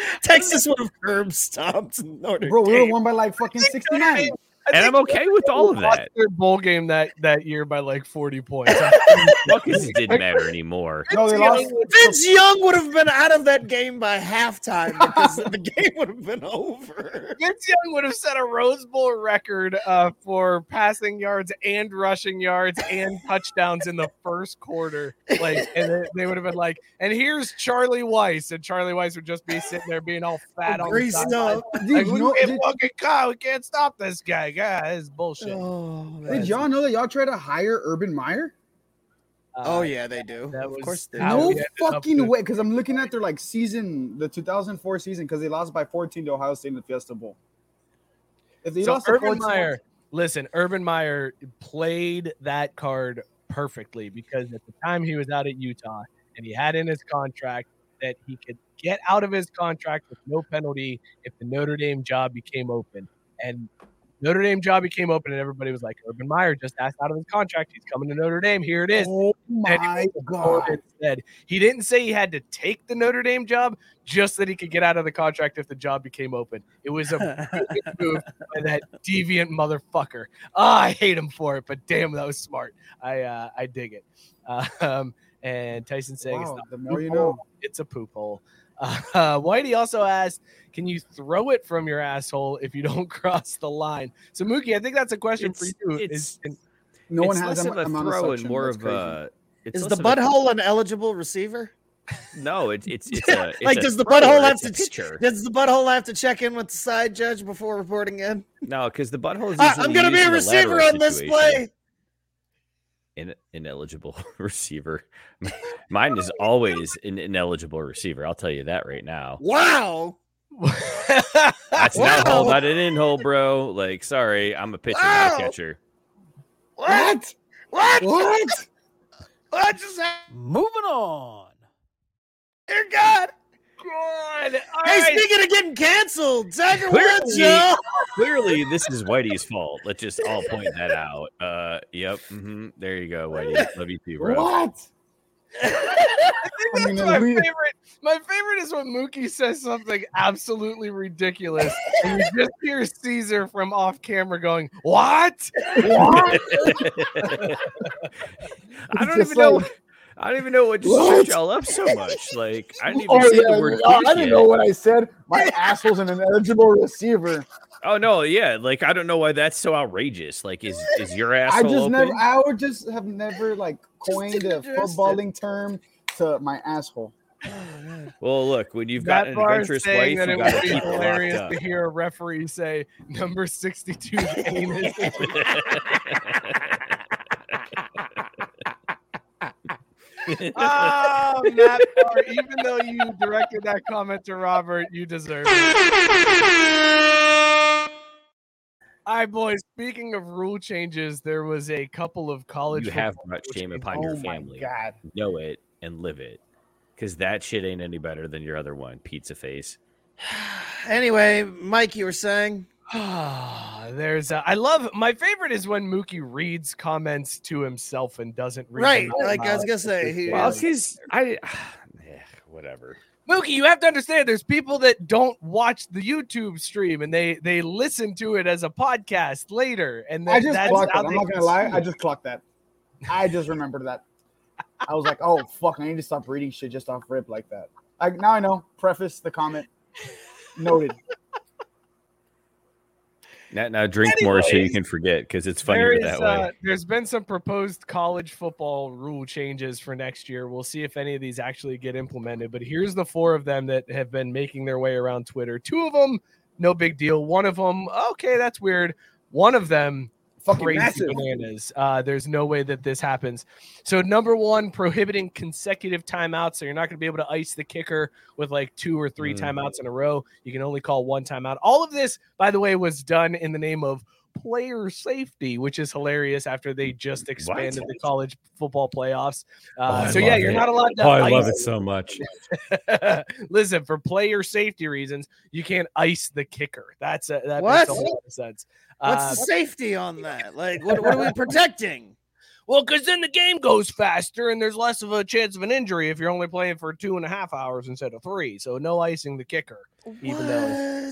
<laughs> Texas would have curb stomped Notre Bro, we would have won by like fucking 69. And I'm okay with all of lost that. Their bowl game that that year by like 40 points. <laughs> <laughs> Fuck it, it didn't matter anymore. No, they lost. Vince Young would have been out of that game by halftime because the <laughs> game would have been over. Vince Young would have set a Rose Bowl record uh, for passing yards and rushing yards and <laughs> touchdowns in the first quarter. Like, and they, they would have been like, "And here's Charlie Weis," and Charlie Weis would just be sitting there being all fat on the Greased sideline. up. Did, Like, you we know, can't did, fucking call. We can't stop this guy. God, this is bullshit. Oh, did y'all know that y'all tried to hire Urban Meyer? Oh Uh, yeah, they do. that Of course they how No we fucking way. Because I'm looking at their like season, the 2004 season, because they lost by 14 to Ohio State in the Fiesta Bowl. If they So lost Urban 14 Meyer, listen, Urban Meyer played that card perfectly because at the time he was out at Utah and he had in his contract that he could get out of his contract with no penalty if the Notre Dame job became open. And Notre Dame job became open, and everybody was like, Urban Meyer just asked out of his contract. He's coming to Notre Dame. Here it is. Oh my he god! Instead, he didn't say he had to take the Notre Dame job, just that he could get out of the contract if the job became open. It was a <laughs> move by that deviant motherfucker. Ah, I hate him for it, but damn, that was smart. I uh, I dig it. Uh, <laughs> um, and Tyson saying it's not the more you poop hole, it's a poop hole. Uh, <laughs> Whitey also asked, "Can you throw it from your asshole if you don't <laughs> cross the line?" So Mookie, I think that's a question for you. it's- Is- No one it's has less that of a amount of throw and more of a. It's Is the of a- butthole an eligible receiver? No, it's it's it's a. <laughs> It's like, a does the butthole have to ch- pitcher? does the butthole have to check in with the side judge before reporting in? No, because the butthole is. I'm gonna be a receiver lateral on this play. An ineligible <laughs> receiver. <laughs> Mine is always an ineligible receiver. I'll tell you that right now. Wow. That's <laughs> an out hole, Wow. not an in hole, bro. Like, sorry, I'm a pitcher, not Wow. a catcher. What? What? What? What just happened? Moving on. Dear God. God. All Hey, right. speaking of getting canceled, Tiger Clearly- Woods, yo. <laughs> Clearly, this is Whitey's fault. Let's just all point that out. Uh, yep. hmm There you go, Whitey. Love you too, bro. What? I think I that's mean, my we- favorite. My favorite is when Mookie says something absolutely ridiculous, and you just hear Caesar from off camera going, "What? What?" <laughs> I don't Just even know. Like- I don't even know what just What? set y'all up so much. Like I didn't even Oh, say yeah, the word. oh, I douche didn't yet. know what I said. My <laughs> asshole's an ineligible receiver. Oh no, yeah. Like I don't know why that's so outrageous. Like is is your asshole? I just open? never, I would just have never like <laughs> coined a footballing term to my asshole. <sighs> Well, look, when you've got That an bar adventurous wife, saying you it got to would be keep hilarious to hear a referee say number 62 anus. <laughs> oh, Matt Barr, even though you directed that comment to Robert, you deserve it. All right, boys. Speaking of rule changes, there was a couple of college. you have football brought shame changes. upon your oh my family. god! Know it and live it, because that shit ain't any better than your other one, pizza face. <sighs> Anyway, Mike, you were saying <sighs> There's, a, I love my favorite is when Mookie reads comments to himself and doesn't read. right. them Like I was gonna say, he, Well, because I, yeah, <sighs> whatever. Mookie, you have to understand there's people that don't watch the YouTube stream and they they listen to it as a podcast later. And I just that's clocked how that. I'm not gonna lie. consume I just clocked that. I just remembered that. I was like, oh fuck, I need to stop reading shit just off rip like that. I now I know. Preface the comment. Noted. Now, now drink more so you can forget because it's funnier is, that way. uh, there's been some proposed college football rule changes for next year. We'll see if any of these actually get implemented. But here's the four of them that have been making their way around Twitter. Two of them, no big deal. One of them, okay, that's weird. One of them, Fucking crazy massive. bananas. Uh, there's no way that this happens. So number one, prohibiting consecutive timeouts. So you're not going to be able to ice the kicker with like two or three Mm. timeouts in a row. You can only call one timeout. All of this, by the way, was done in the name of player safety, which is hilarious after they just expanded the college football playoffs. Uh, I so yeah, love you're it. not allowed to. Oh, I love ice- it so much. <laughs> Listen, for player safety reasons, you can't ice the kicker. That's a, that What? makes a lot of sense. what's Uh, the safety on that? Like, what, what are we <laughs> protecting? Well, because then the game goes faster and there's less of a chance of an injury if you're only playing for two and a half hours instead of three. So no icing the kicker. Even though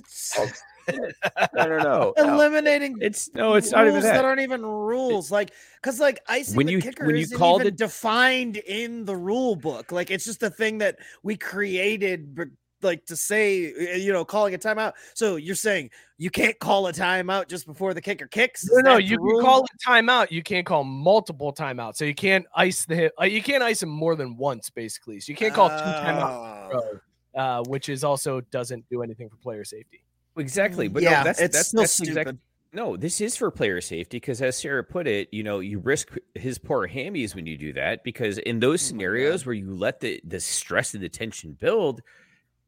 What? don't no. no. <laughs> eliminating It's no, it's not even rules that. aren't even rules. Like, because like icing When the you- kicker when you isn't called even it- defined in the rule book. Like, it's just a thing that we created, like to say, uh, you know, calling a timeout. So you're saying you can't call a timeout just before the kicker kicks? no, Is no, that you can call a timeout. You can't call multiple timeouts. So you can't ice the hit. Uh, you can't ice him more than once, basically. So you can't call two timeouts, in a Oh. row, uh, which is also doesn't do anything for player safety. Exactly, but yeah, no, that's it's that's still that's stupid. exact- no. This is for player safety because, as Sarah put it, you know, you risk his poor hammies when you do that because in those Oh my scenarios where you let the the stress and the tension build,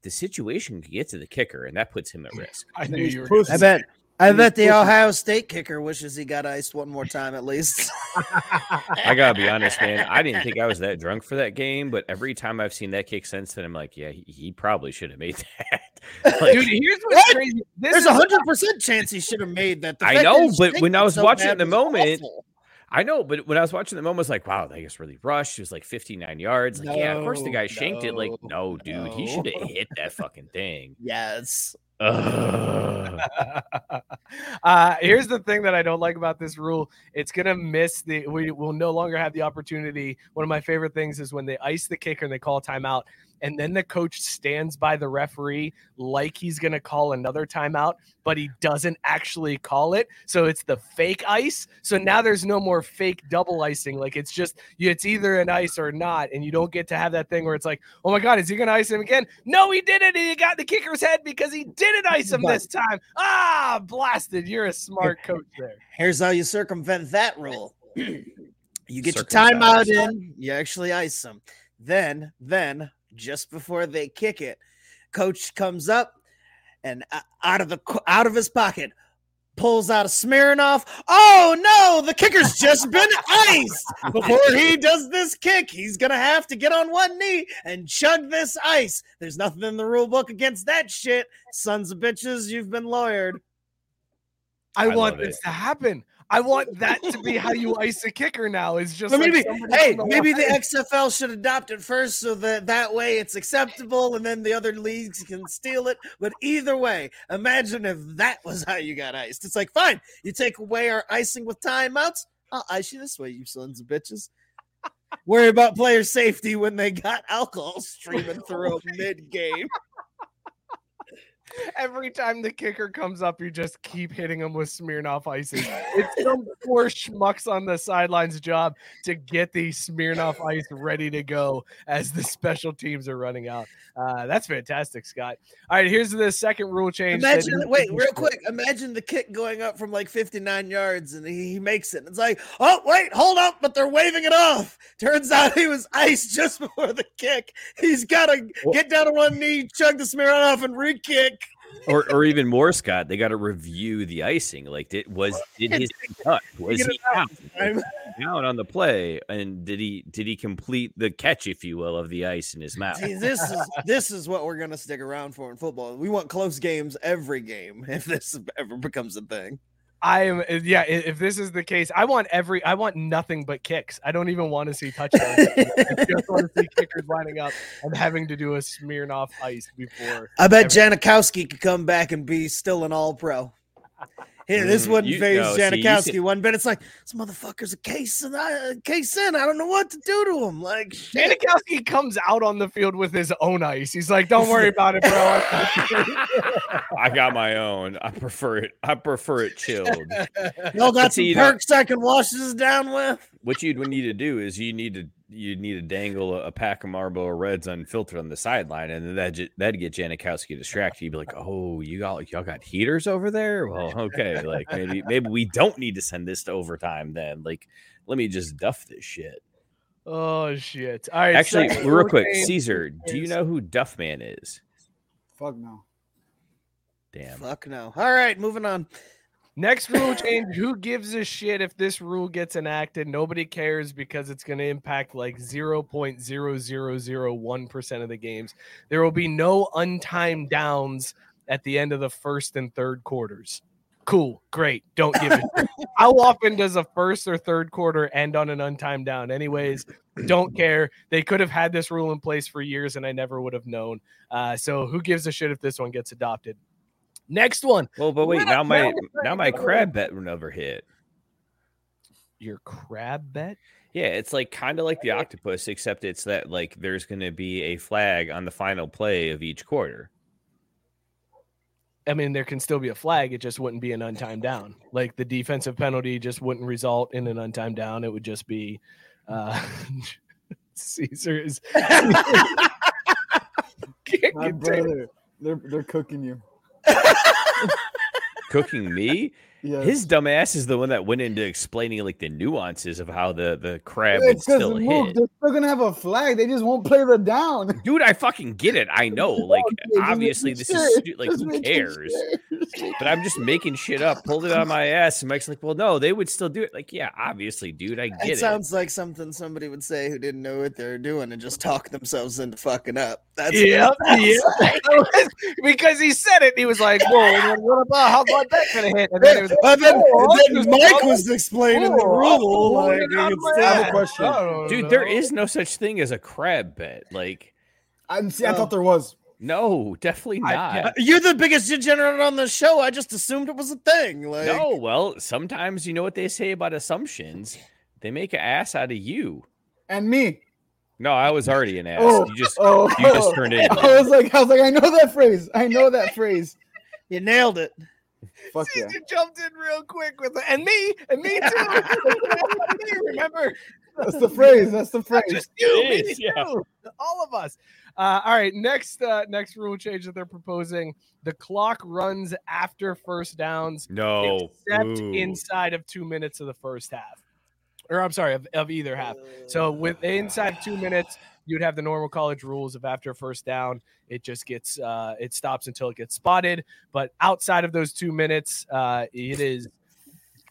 the situation can get to the kicker and that puts him at risk. I knew you were. I bet. I bet the. Ohio State kicker wishes he got iced one more time at least. <laughs> I gotta be honest, man. I didn't think I was that drunk for that game, but every time I've seen that kick since then, I'm like, yeah, he, he probably should have made <laughs> that. Like, Dude, here's what's What? crazy. This There's a hundred percent chance he should have made that. I know, but when I was so watching the moment, awful. I know, but when I was watching the moment, I was like, wow, that guy's really rushed. It was like 59 yards. Like, yeah, of course the No, guy shanked it. Like, no, no, dude, he should have hit that fucking thing. yes. <laughs> Uh, here's the thing that I don't like about this rule. It's gonna miss the. We will no longer have the opportunity. One of my favorite things is when they ice the kicker and they call timeout, and then the coach stands by the referee like he's gonna call another timeout, but he doesn't actually call it. So it's the fake ice. So now there's no more fake double icing. Like it's just it's either an ice or not, and you don't get to have that thing where it's like, oh my god, is he gonna ice him again? No, he didn't. He got the kicker's head because he didn't ice him this time. Ah, blasted! You're a smart coach there. Here's how you circumvent that rule. <clears throat> you get your timeout in, you actually ice them. Then, then just before they kick it, coach comes up and uh, out of the out of his pocket pulls out a Smirnoff. Oh no, the kicker's just <laughs> been iced. Before he does this kick, he's gonna have to get on one knee and chug this ice. There's nothing in the rule book against that shit. Sons of bitches, you've been lawyered. I, I want this it. to happen. I want that to be how you ice a kicker now. Is just like maybe, hey, the maybe the. XFL should adopt it first, so that that way it's acceptable, and then the other leagues can steal it. But either way, imagine if that was how you got iced. It's like, fine, you take away our icing with timeouts. I'll ice you this way, you sons of bitches. worry about player safety when they got alcohol streaming through <laughs> mid game. Every time the kicker comes up, you just keep hitting him with Smirnoff ices. <laughs> It's some poor schmucks on the sidelines job to get the Smirnoff ice ready to go as the special teams are running out. Uh, that's fantastic, Scott. All right, here's the second rule change. Imagine, wait, real quick. Imagine the kick going up from like 59 yards and he, he makes it. It's like, oh, wait, hold up, but they're waving it off. Turns out he was iced just <laughs> before the kick. He's got to get down on one knee, chug the Smirnoff, and re kick. Or or even more, Scott. They got to review the icing. Like, did was did his cut? Was he it out out? this time. Was he down on the play? And did he did he complete the catch, if you will, of the ice in his mouth? See, this is this is what we're gonna stick around for in football. We want close games every game <laughs> if this ever becomes a thing. I am, uh, yeah. If this is the case, I want every, I want nothing but kicks. I don't even want to see touchdowns. <laughs> I just want to see kickers lining up and having to do a Smirnoff ice before. I bet every- Janikowski could come back and be still an all pro. Here, this Mm, wouldn't you- phase no, Janikowski see- one bit. It's like this motherfucker's a case and I case in. I don't know what to do to him. Like shit. Janikowski comes out on the field with his own ice. He's like, "Don't worry about it, bro." <laughs> I got my own. I prefer it. I prefer it chilled. <laughs> Y'all got see, some you know- perks I can wash this down with. what you'd need to do is you need to you need to dangle a, a pack of Marlboro Reds unfiltered on the sideline, and then that ju- that'd get Janikowski distracted. You'd be like, "Oh, you all y'all got heaters over there? Well, okay, like maybe maybe we don't need to send this to overtime then. Like, let me just duff this shit." oh shit! All right, Actually, second real quick, Caesar, do you know who Duffman is? Fuck no. Damn. Fuck no. All right, moving on. Next rule change. Who gives a shit if this rule gets enacted? Nobody cares because it's going to impact like 0.0001% of the games. There will be no untimed downs at the end of the first and third quarters. Cool. Great. Don't give it. <laughs> How often does a first or third quarter end on an untimed down? Anyways, don't care. They could have had this rule in place for years and I never would have known. Uh, so who gives a shit if this one gets adopted? Next one. Well, but wait, What? now my Now- now my crab bet never hit. Your crab bet? Yeah, it's like kind of like the octopus, except it's that like there's going to be a flag on the final play of each quarter. I mean, there can still be a flag. It just wouldn't be an untimed down. Like the defensive penalty just wouldn't result in an untimed down. It would just be uh <laughs> Caesar is <laughs> <laughs> My brother, they're they're cooking you. <laughs> Cooking me, Yes. his dumbass is the one that went into explaining like the nuances of how the the crab Yeah, would still the move, hit. They're still gonna have a flag. They just won't play the down. <laughs> Dude, I fucking get it. I know. Like, obviously, this is stu- like Just who cares? But I'm just making shit up. Pulled it out of my ass, and Mike's like, "Well, no, they would still do it." Like, yeah, obviously, dude, I get It it. sounds like something somebody would say who didn't know what they're doing and just talk themselves into fucking up. That's Yep, that's yep. <laughs> because he said it, he was like, "Whoa, what about how about that gonna hit?" And then he was And then, Oh, then just- Mike was explaining the Oh, rule. oh, Like, get out of it's my I have a question. Dude, there know. is no such thing as a crab bet. Like, I see. I thought there was. no, definitely not. yeah. You're the biggest degenerate on the show. I just assumed it was a thing. Like, No, well, sometimes you know what they say about assumptions. They make an ass out of you. And me. No, I was already an ass. Oh, you just oh, you just oh. turned it. I was like, I was like, I know that phrase. I know that phrase. you nailed it. Fuck yeah. Caesar jumped in real quick with it, and me, and me too. Remember? <laughs> <laughs> That's the phrase. That's the Not phrase. just you, It me is, yeah. all of us. Uh, all right, next uh, next rule change that they're proposing: the clock runs after first downs, No, except Ooh. inside of two minutes of the first half, or I'm sorry, of, of either half. So with inside two minutes, you'd have the normal college rules of after a first down, it just gets uh, it stops until it gets spotted. But outside of those two minutes, uh, it is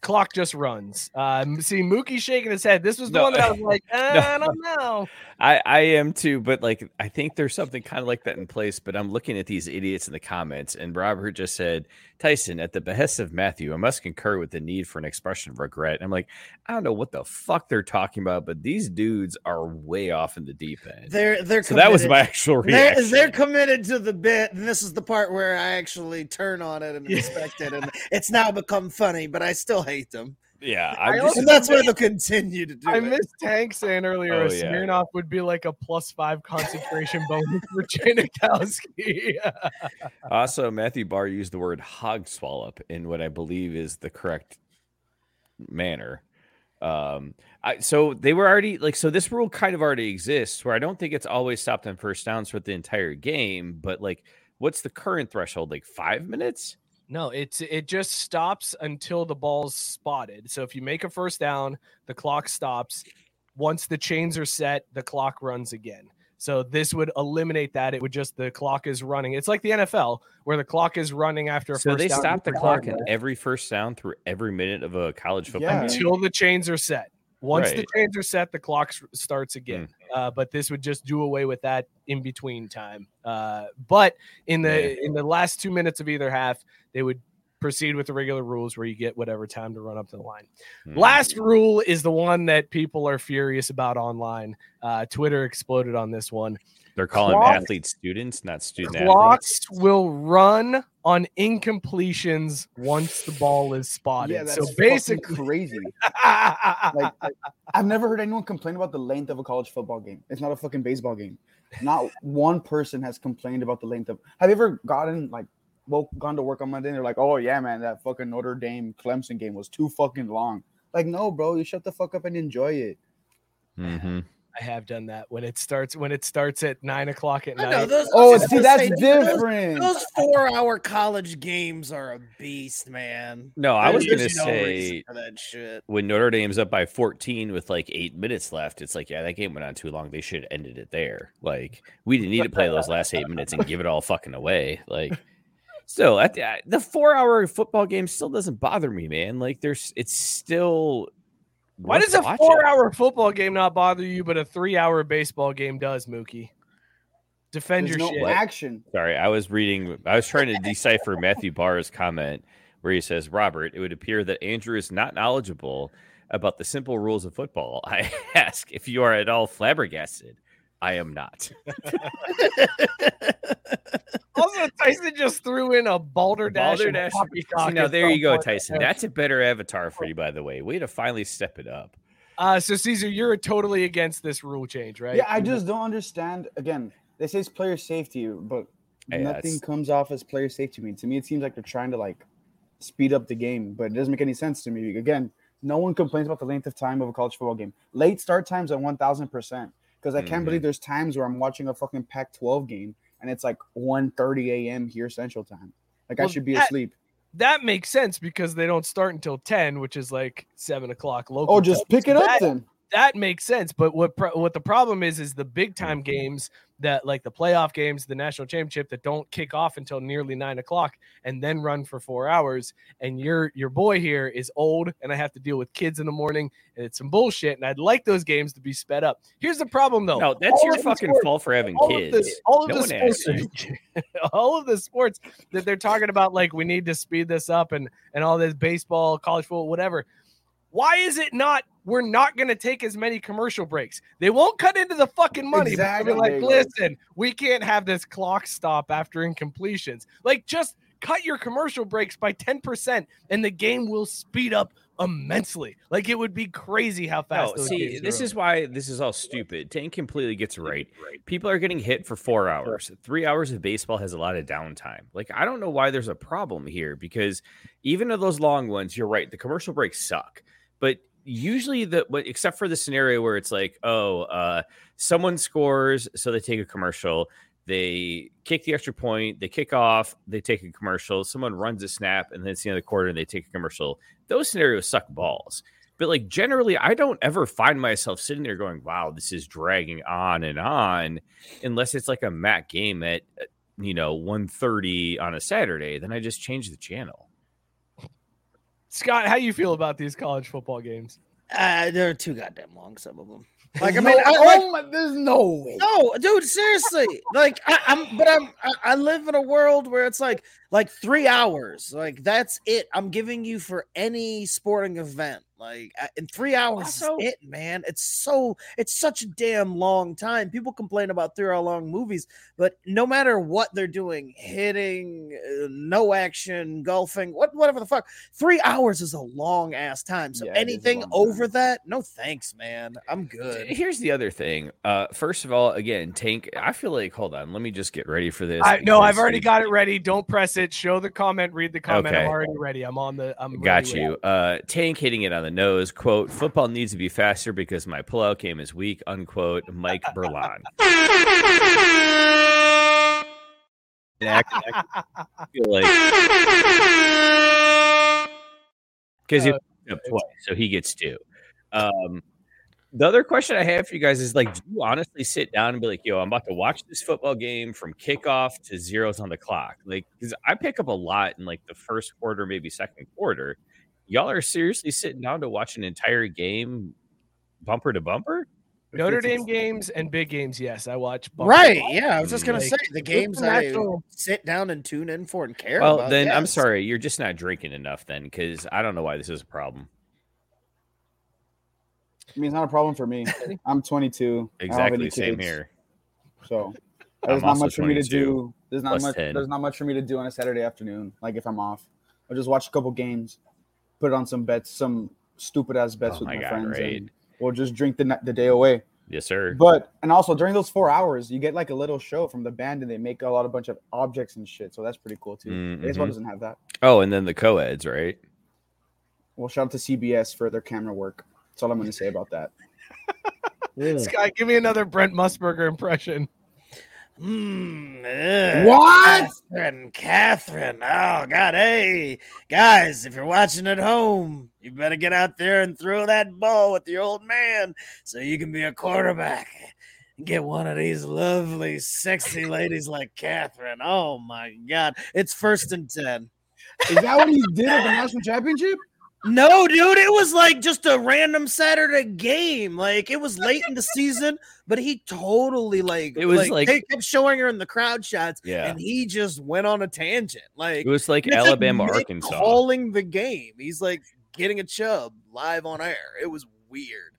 clock just runs. Um, see Mookie shaking his head. This was the No. one that I was like, <laughs> uh, I don't know. I, I am too, but like I think there's something kind of like that in place. But I'm looking at these idiots in the comments, and Robert just said, Tyson, at the behest of Matthew, I must concur with the need for an expression of regret. And I'm like, I don't know what the fuck they're talking about, but these dudes are way off in the deep end. They're they're so that was my <laughs> actual They're, reaction. they're committed to the bit, and this is the part where I actually turn on it and <laughs> respect it, and it's now become funny, but I still hate them. Yeah, <laughs> I I'm also- just, and that's why they'll continue to do I it. missed Tank saying earlier Oh, a yeah. Smirnoff would be like a plus five concentration bonus for <laughs> Janikowski. <laughs> also Matthew Barr used the word hog swallop in what I believe is the correct manner. Um, I, so they were already like, so this rule kind of already exists where I don't think it's always stopped on first downs for the entire game, but like, what's the current threshold? Like five minutes? No, it's it just stops until the ball's spotted. So if you make a first down, the clock stops. Once the chains are set, the clock runs again. So this would eliminate that. It would just the clock is running. It's like the NFL where the clock is running after a So first they down stop the clock in regardless every first down through every minute of a college football Yeah. game. until the chains are set. Once the chains are set, the clock starts hmm. again. Uh, but this would just do away with that in between time. Uh, but in the Yeah. in the last two minutes of either half, they would proceed with the regular rules where you get whatever time to run up to the line. Hmm. Last rule is the one that people are furious about online. Uh, Twitter exploded on this one. They're calling Clock- athletes students, not student Clocks athletes. will run on incompletions once the ball is spotted. Yeah, that's so basically basically, crazy. <laughs> Like, like, I've never heard anyone complain about the length of a college football game. It's not a fucking baseball game. Not one person has complained about the length of. Have you ever gotten like, woke, gone to work on Monday and they're like, "Oh yeah, man, that fucking Notre Dame Clemson game was too fucking long." Like, no, bro, you shut the fuck up and enjoy it. Mhm. I have done that when it starts when it starts at nine o'clock at I night. know, those, Oh, I see, that's say, those- different. Those, four-hour college games are a beast, man. No, I was gonna no say that shit. when Notre Dame's up by 14 with like eight minutes left, it's like, yeah, that game went on too long. They should have ended it there. Like, we didn't need to play those last eight minutes and give it all fucking away. Like, still, at the, the four hour football game still doesn't bother me, man. Like, there's, it's still. Why does a watching. four-hour football game not bother you, but a three-hour baseball game does, Mookie? Defend There's your no shit. action. Sorry, I was reading, I was trying to decipher Matthew Barr's comment where he says, Robert, it would appear that Andrew is not knowledgeable about the simple rules of football. <laughs> I ask if you are at all flabbergasted. I am not. <laughs> <laughs> Also, Tyson just threw in a balderdash. Balderdash. and poppycock now there you go. Tyson. That's a better avatar for you, by the way. Way to finally step it up. Uh, so Caesar, you're totally against this rule change, right? Yeah, I just don't understand. Again, this is player safety, but Yeah, nothing it's- comes off as player safety to me. To me, it seems like they're trying to like speed up the game, but it doesn't make any sense to me. Again, no one complains about the length of time of a college football game. Late start times are one thousand percent. Because I can't Mhm. believe there's times where I'm watching a fucking Pac-12 game and it's like 1:30 a.m. here Central Time. Like I should be that- asleep. that makes sense because they don't start until ten, which is like seven o'clock local. Oh, just time. pick it up then. That makes sense. But what pro- what the problem is is the big mm-hmm. time games that like the playoff games, the national championship that don't kick off until nearly nine o'clock and then run for four hours. And your your boy here is old, and I have to deal with kids in the morning, and it's some bullshit. And I'd like those games to be sped up. Here's the problem though. No, that's All your fucking sports- fault for having all kids. Of the, all of No the sports, <laughs> all of the sports that they're talking about, like we need to speed this up and and all this baseball, college football, whatever. Why is it not? We're not going to take as many commercial breaks. They won't cut into the fucking money. But they'll Exactly. like, There you go. listen, we can't have this clock stop after incompletions. Like, just cut your commercial breaks by 10% and the game will speed up immensely. Like, it would be crazy how fast No, those see, this are is why this is all stupid. Tank completely gets it right. People are getting hit for four hours. Three hours of baseball has a lot of downtime. Like, I don't know why there's a problem here because even of those long ones, you're right. The commercial breaks suck, but usually the except for the scenario where it's like, oh, uh, someone scores, so they take a commercial. They kick the extra point, they kick off, they take a commercial. Someone runs a snap, and then it's the end of the quarter, and they take a commercial. Those scenarios suck balls. But like generally, I don't ever find myself sitting there going, "Wow, this is dragging on and on," unless it's like a mat game at uh, you know 1.30 on a Saturday. Then I just change the channel. Scott, how you feel about these college football games? Uh, they're too goddamn long. Some of them. Like I mean, no- I, like, oh my, there's no way. no, dude, seriously. Like I, I'm, but I'm. I, I live in a world where it's like, like three hours. Like that's it. I'm giving you for any sporting event. Like in three hours, Also- is it man. It's so it's such a damn long time. People complain about three hour long movies, but no matter what they're doing, hitting, uh, no action, golfing, what whatever the fuck, three hours is a long ass time. So Yeah, it is a anything over time. that, no thanks, man. I'm good. Here's the other thing. Uh, first of all, again, Tank. I feel like hold on. Let me just get ready for this. I, no, I've already it- got it ready. Don't press it. Show the comment. Read the comment. Okay. I'm already ready. I'm on the. I'm Got ready you. Uh, Tank hitting it on the nose. Quote: Football needs to be faster because my pullout game is weak. Unquote. Mike Berlon. I- I feel like because he Uh, fucked up twice, so he gets two. Um, the other question I have for you guys is like, do you honestly sit down and be like, "Yo, I'm about to watch this football game from kickoff to zeros on the clock"? Like, because I pick up a lot in like the first quarter, maybe second quarter. Y'all are seriously sitting down to watch an entire game, bumper to bumper? Notre Dame games and big games. Yes, I watch. bumper Right? bumper. Yeah, I was just gonna Like, say the games I natural- sit down and tune in for and care Well, about. then I'm sorry, you're just not drinking enough then, because I don't know why this is a problem. I mean, it's not a problem for me. <laughs> I'm 22. I don't have any Exactly, same kids, here. So <laughs> I'm there's not much for me to do. There's not much. 10. There's not much for me to do on a Saturday afternoon. Like if I'm off, I'll just watch a couple games, put on some bets, some stupid ass bets Oh with my my, God, friends, right. and we'll just drink the the day away. Yes, sir. But and also during those four hours, you get like a little show from the band, and they make a lot of bunch of objects and shit. So that's pretty cool too. Mm, Baseball doesn't have that. Oh, and then the co-eds, right? Well, shout out to CBS for their camera work. That's all I'm going to say about that. <laughs> Scott, give me another Brent Musburger impression. Mm, ugh. What? Katherine, Katherine. Oh God, hey guys, if you're watching at home, you better get out there and throw that ball with the old man so you can be a quarterback and get one of these lovely, sexy ladies like Katherine. Oh my God, it's first and ten. Is that what he did at the national championship? No, dude, it was like just a random Saturday game. Like it was late in the season, but he totally like It was like- they kept showing her in the crowd shots, Yeah. and he just went on a tangent. Like It was like it's like Alabama, Arkansas. calling the game. He's like getting a chub live on air. It was weird.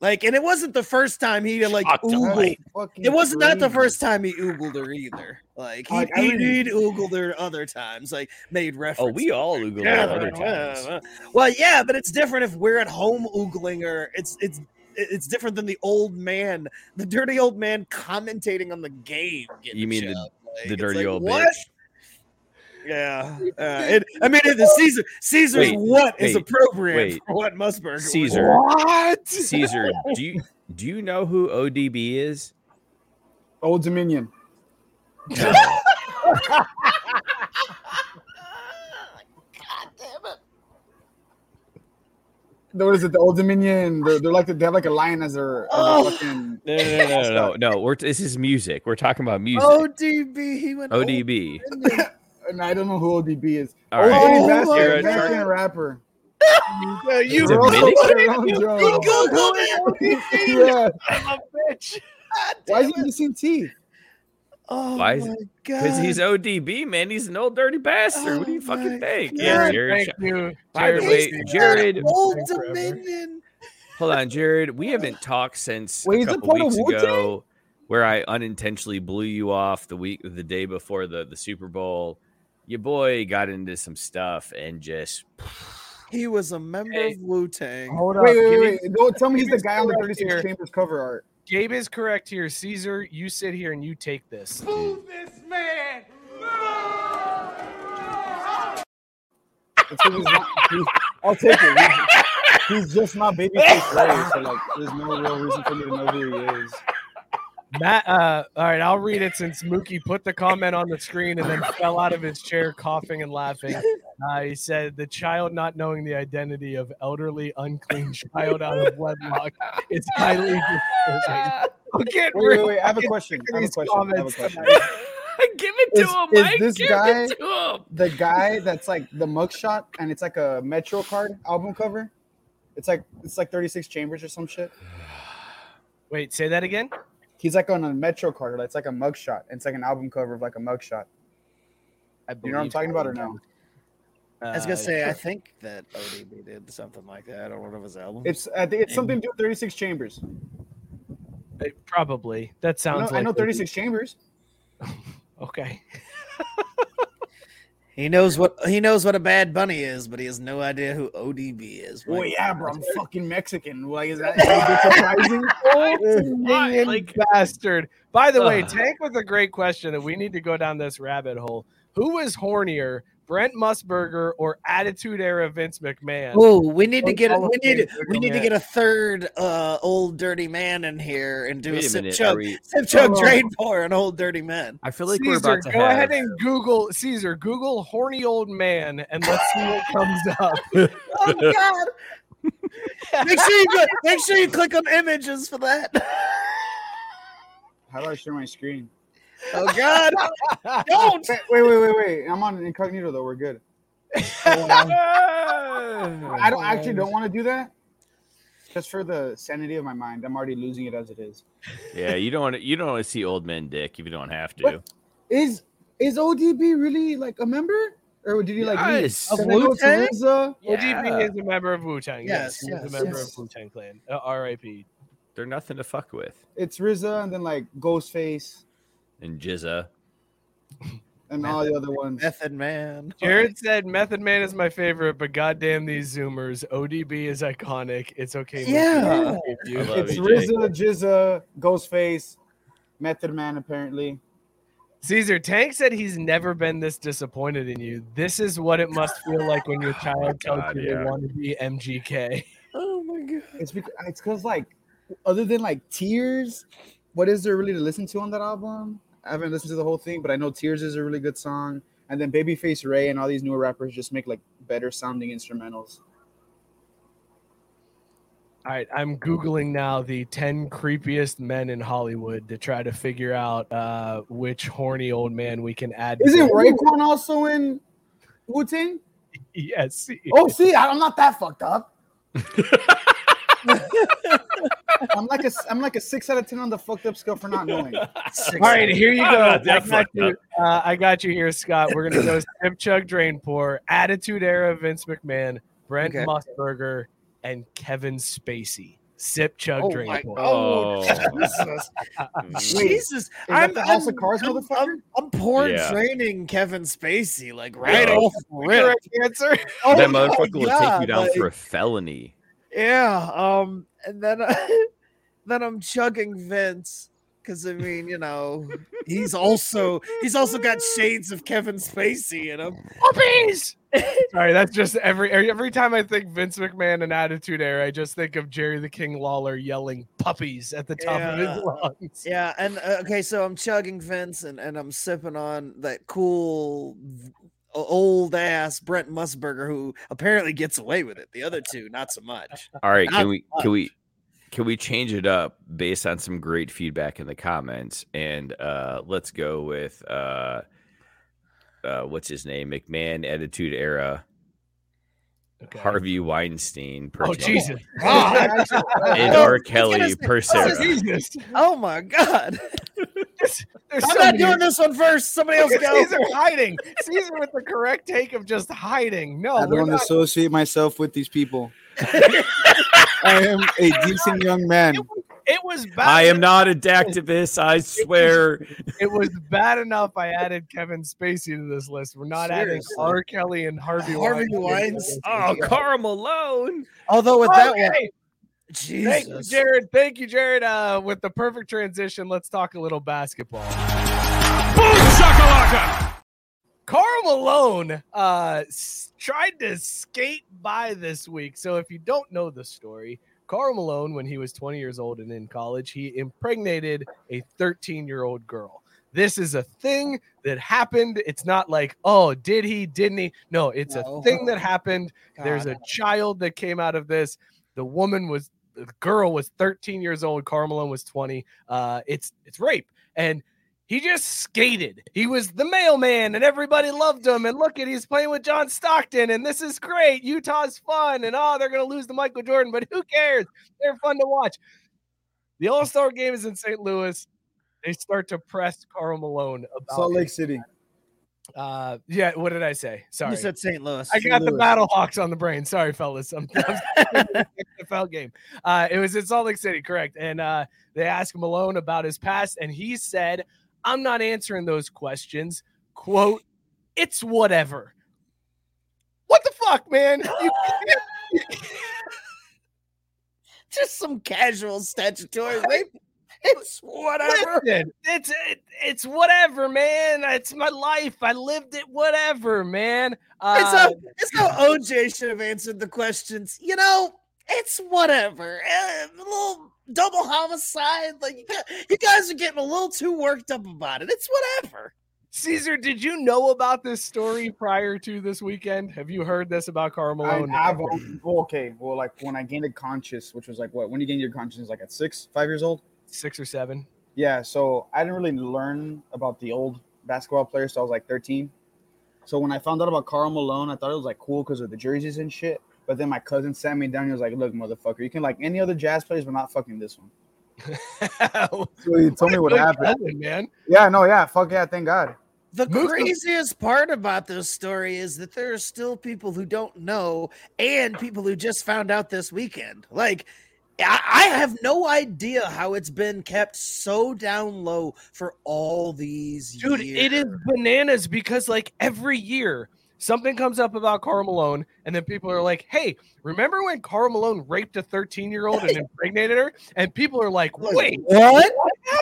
Like, and it wasn't the first time he like Fucked oogled. It was not that the first time he oogled her either. Like he, Like, he, mean- he'd oogled her other times, like made reference. Oh, we to all her. oogled Yeah, her other times. yeah. Well, yeah, but it's different if we're at home oogling her. It's it's it's different than the old man, the dirty old man commentating on the game. You mean the- Like, The dirty like, old what? bitch. Yeah, <laughs> uh, it, I mean, the Caesar, Caesar's Wait, what is wait, appropriate wait. for what Musburger was. Caesar. What? Caesar, <laughs> do you do you know who ODB is? Old Dominion. God damn it! What is it? The Old Dominion. They're, they're like they have like a lion as their, as their Oh. fucking. <laughs> No, no, no, no, no. no. We're, this is music. We're talking about music. ODB, he went ODB. And I don't know who ODB is. All Old right. Dirty Oh Bastard, You're a Mexican chart- rapper. <laughs> Yeah, you Is it Dominican? Alejandro. Googled it. <laughs> <laughs> Yeah. I'm a bitch. Why is he missing teeth? Oh Why is my it- god! Because he's ODB, man. He's an old dirty bastard. what do you Oh fucking think? God. Yeah, Jared. Thank you. By the way, Jared- Old Thank you forever. Dominion. Hold on, Jared. We haven't talked since Wait, a couple weeks ago, where I unintentionally blew you off the week, the day before the the Super Bowl. Your boy got into some stuff and just He was a member Hey. of Wu Tang. Hold up. Wait, wait, wait, me- Don't tell me he's the guy on the some 36 here. Chambers cover art. Gabe is correct here. Caesar, you sit here and you take this. It's 'cause he's not, I'll take it. He's, he's just not babyface Ray, so like, there's no real reason for me to know who he is. Matt, uh, all right, I'll read it since Mookie put the comment on the screen and then fell out of his chair coughing and laughing. Uh, he said, The child not knowing the identity of elderly, unclean child out of wedlock is highly disturbing. <laughs> I'm getting Wait, wait, wait. I have a question. sick I have a question. I have a question. <laughs> give it to Is- him, is this give guy- it to him. The guy that's like the mugshot, and it's like a Metro card album cover. It's like it's like 36 chambers or some shit. Wait, say that again? He's like on a Metro card. Like, it's like a mugshot. It's like an album cover of like a mugshot. I You know what I'm talking about or no? I was gonna Uh, say, I <laughs> think that ODB did something like that. I don't know if it was album. It's I think it's something to do with 36 chambers. uh, probably that I know, sounds. I know OD 36 chambers. <laughs> Okay. <laughs> he knows what he knows what a bad bunny is, but he has no idea who ODB is. Well, Right? yeah, bro. I'm fucking Mexican. Like, is that, is that surprising? <laughs> Dang like- bastard. By the way, Tank with a great question, and we need to go down this rabbit hole. Who is hornier, Brent Musburger or Attitude Era Vince McMahon? Oh, we need to get a, we need we need to get a third uh old dirty man in here and do a Wait a sip minute. Are chug we, sip chug Oh. drain pour an old dirty man. I feel like we're about to go have. ahead and Google Caesar. Google horny old man, and let's see what comes up. <laughs> Oh God! <laughs> make sure you go, make sure you click on images for that. How do I share my screen? Oh God! <laughs> Don't. Wait, wait, wait, wait, wait. I'm on incognito though. We're good. <laughs> I don't actually don't want to do that. Just for the sanity of my mind, I'm already losing it as it is. yeah, you don't want to. You don't want to see old men dick if you don't have to. What? Is is ODB really like a member, or did he like leave? Yes. Can I go to Wu-Tang? RZA? ODB is a member of Wu Tang. Yes, Yes, he's a member yes. of Wu Tang Clan. Uh, R.I.P. They're nothing to fuck with. It's RZA and then like Ghostface And GZA. and all the other ones. Method man. Jared said Method Man is my favorite, but goddamn these Zoomers. ODB is iconic. It's okay. Mickey. Yeah. I forgive you. I love It's you, Jake. RZA, GZA, Ghostface, Method Man apparently. Caesar Tank said he's never been this disappointed in you. This is what it must feel like when your <laughs> oh child tells God, you yeah. they want to be MGK. Oh my God! It's because it's because like other than like Tears, what is there really to listen to on that album? I haven't listened to the whole thing, but I know Tears is a really good song. And then Babyface Ray and all these newer rappers just make like better sounding instrumentals. All right, I'm googling now the 10 creepiest men in Hollywood to try to figure out uh, which horny old man we can add. Isn't the- Raekwon also in Wu Tang? <laughs> Yes. Oh, see, I'm not that fucked up. <laughs> I'm like a I'm like a six out of ten on the fucked up scale for not knowing. All right, here you go. <laughs> I got you. Uh, I got you here, Scott. We're gonna go <coughs> sip, chug, drain, pour. Attitude era Vince McMahon, Brent Okay. Musburger, and Kevin Spacey. Sip, chug, Oh drain, my- pour. Oh, Jesus! <laughs> Jesus! that the House of Cards, I'm, motherfucker? I'm, I'm porn Yeah. training Kevin Spacey like right Yeah. off the rip. Correct answer. <laughs> Oh that my motherfucker will take you down like- for a felony. Yeah. Um. And then, <laughs> then I'm chugging Vince because I mean, you know, he's also he's also got shades of Kevin Spacey in him. Puppies. <laughs> Sorry, that's just every every time I think Vince McMahon and Attitude Era, I just think of Jerry the King Lawler yelling "puppies" at the top of his lungs. Yeah. And uh, okay, so I'm chugging Vince and and I'm sipping on that cool. Old ass Brent Musburger, who apparently gets away with it. The other two, not so much. <laughs> All right, Not can we much. can we can we change it up based on some great feedback in the comments and uh let's go with uh uh what's his name? McMahon Attitude Era, Okay. Harvey Weinstein, Oh Jesus! <laughs> <laughs> God. and Oh, R. I was gonna Kelly say- per oh, Sarah. Jesus! Oh my god! There's I'm so not many- doing this one first. Somebody else go. Caesar hiding. Caesar with the correct take of just hiding. No, I don't not. associate myself with these people. <laughs> I am a decent young man. It was bad. I am not a activist, I swear. It was bad enough. I added Kevin Spacey to this list. We're not adding R. Kelly and Harvey. Harvey Weinstein. Weinstein. Oh, Karl Malone. Although with that one, Okay. Thank you, Jesus. Jared. Thank you, Jared. Uh, with the perfect transition, let's talk a little basketball. Karl Malone uh, s- tried to skate by this week. So, if you don't know the story, Karl Malone, when he was 20 years old and in college, he impregnated a 13 year old girl. This is a thing that happened. It's not like, oh, did he? Didn't he? No, it's No. a thing that happened. <laughs> There's a child that came out of this. The woman was the girl was 13 years old. Carmelo was 20. Uh, it's it's rape, and he just skated. He was the mailman, and everybody loved him. And look at he's playing with John Stockton, and this is great. Utah's fun, and oh, they're gonna lose to Michael Jordan, but who cares? They're fun to watch. The All Star game is in St. Louis. They start to press Karl Malone about Salt. Lake City. Uh, yeah. What did I say? Sorry. You said St. Louis. I got the Louis. Battlehawks on the brain. Sorry, fellas. I'm, I'm <laughs> NFL game. Uh, it was in Salt Lake City, correct? And uh, they asked Malone about his past, and he said, "I'm not answering those questions." "Quote: It's whatever." What the fuck, man? You, <laughs> Just some casual statutory <laughs> rape. It's whatever. Listen, it's it, it's whatever, man. It's my life. I lived it. Whatever, man. It's Uh, how, it's how OJ should have answered the questions. You know, it's whatever. Eh, a little double homicide. Like you, guys are getting a little too worked up about it. It's whatever. Caesar, did you know about this story prior to this weekend? Have you heard this about Karl I, Malone? I've okay. Well, like when I gained a conscious, which was like what? When you gain your conscience, like at six, five years old. Six or seven. Yeah. So I didn't really learn about the old basketball players. So I was like 13. So when I found out about Karl Malone, I thought it was like cool because of the jerseys and shit. But then my cousin sat me down. He was like, "Look, motherfucker, you can like any other jazz players, but not fucking this one." <laughs> So he told me what happened. cousin, man. Yeah, no, yeah, fuck yeah, thank God. The Moose- craziest part about this story is that there are still people who don't know and people who just found out this weekend. Like, I, have no idea how it's been kept so down low for all these years. Dude, years. it is bananas because like every year something comes up about Karl Malone, and then people are like, "Hey, remember when Karl Malone raped a 13 year old and <laughs> impregnated her?" And people are like, "Wait, what?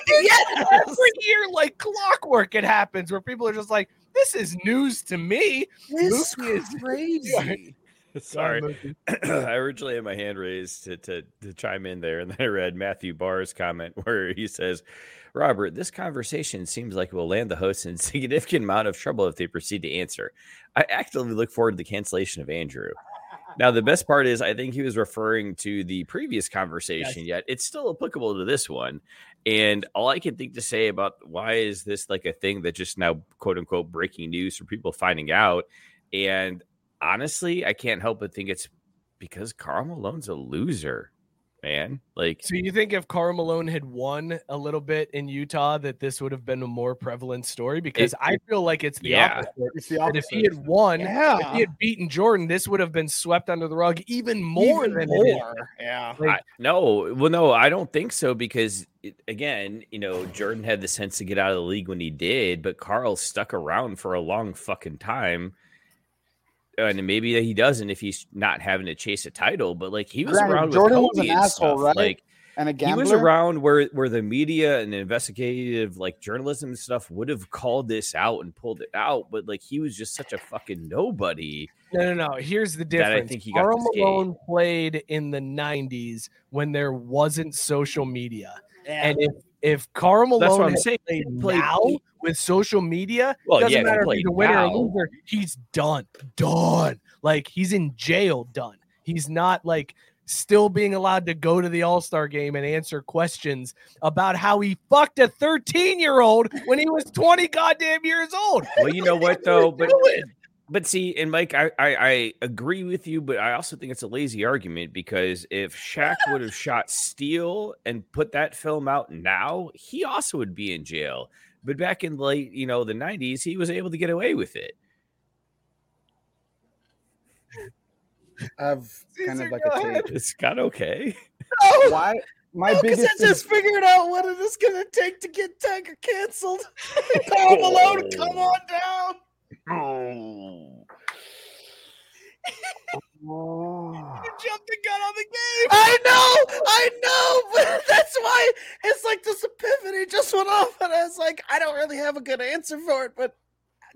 yes!" Every year, like clockwork, it happens where people are just like, "This is news to me." This is- is <laughs> crazy. <laughs> Sorry. <clears throat> I originally had my hand raised to, to to chime in there, and then I read Matthew Barr's comment <laughs> where he says, "Robert, this conversation seems like it will land the host in <laughs> significant amount of trouble if they proceed to answer. I actively look forward to the cancellation of Andrew." Now, the best part is, I think he was referring to the previous conversation, yet it's still applicable to this one. And all I can think to say about why is this like a thing that just now, quote unquote, breaking news for people finding out. And honestly, I can't help but think it's because Karl Malone's a loser, man. Like, So you think if Karl Malone had won a little bit in Utah, that this would have been a more prevalent story? Because I feel like it's the yeah. opposite. It's the That if he had won, yeah. if he had beaten Jordan, this would have been swept under the rug even more Even than it is. more. Yeah. Like, I, no, well, no, I don't think so because it, again, you know, Jordan had the sense to get out of the league when he did, but Karl stuck around for a long fucking time. And maybe he doesn't if he's not having to chase a title, but like he was Granted, around Jordan with was an and asshole, stuff. right? Like and a gambler? he was around where where the media and the investigative like journalism and stuff would have called this out and pulled it out, but like he was just such a fucking nobody. No, no, no. Here's the That I think he got Karl. Malone played in the '90s when there wasn't social media, Yeah. and if if Karl Malone had saying. now with social media, Well, doesn't yeah, matter if he's a winner now. or loser. He's done, done. Like he's in jail, done. He's not like still being allowed to go to the All Star game and answer questions about how he fucked a 13 year old when he was 20 goddamn years old. Well, you know what though, but doing? But see, and Mike, I, I I agree with you, but I also think it's a lazy argument because if Shaq would have shot Steel and put that film out now, he also would be in jail. But back in late, you know, the '90s, he was able to get away with it. I've kind of like a ahead. take. It's got okay. Why? My because biggest I just figured out what it is going to take to get Tiger canceled. <laughs> Karl Malone, come oh. on down. Oh. <laughs> You oh. jumped the gun on the game. I know, I know, but <laughs> that's why it's like this epiphany just went off, and I was like, I don't really have a good answer for it, but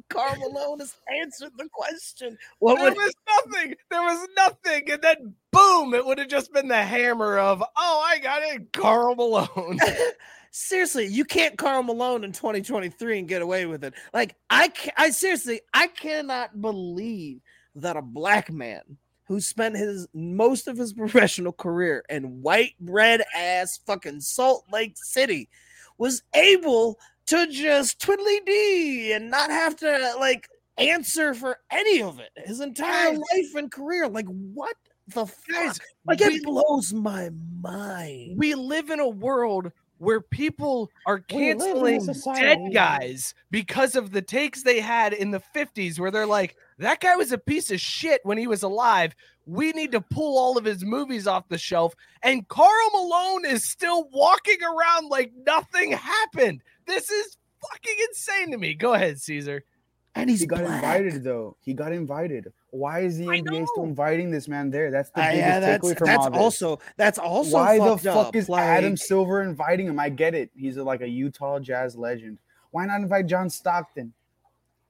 Karl Malone has answered the question. What There would was nothing. There was nothing. And then boom, it would have just been the hammer of, oh, I got it. Karl Malone. <laughs> seriously, you can't Karl Malone in 2023 and get away with it. Like I, I seriously, I cannot believe that a black man who spent his most of his <laughs> professional career in white bread ass fucking Salt Lake City was able to just twiddly dee and not have to like answer for any of it his entire Guys. life and career. Like what the Guys, fuck? Like we- it blows my mind. we live in a world where people are We live in a canceling dead guys because of the takes they had in the 50s where they're like, that guy was a piece of shit when he was alive. We need to pull all of his movies off the shelf. And Karl Malone is still walking around like nothing happened. This is fucking insane to me. Go ahead, Caesar. And he's He got black. invited though. He got invited. Why is the I NBA still inviting this man there? That's the Uh, biggest yeah, that's takeaway from that's all this. also that's also Why the fucked fuck up. is like, Adam Silver inviting him? I get it. He's a, like a Utah Jazz legend. Why not invite John Stockton?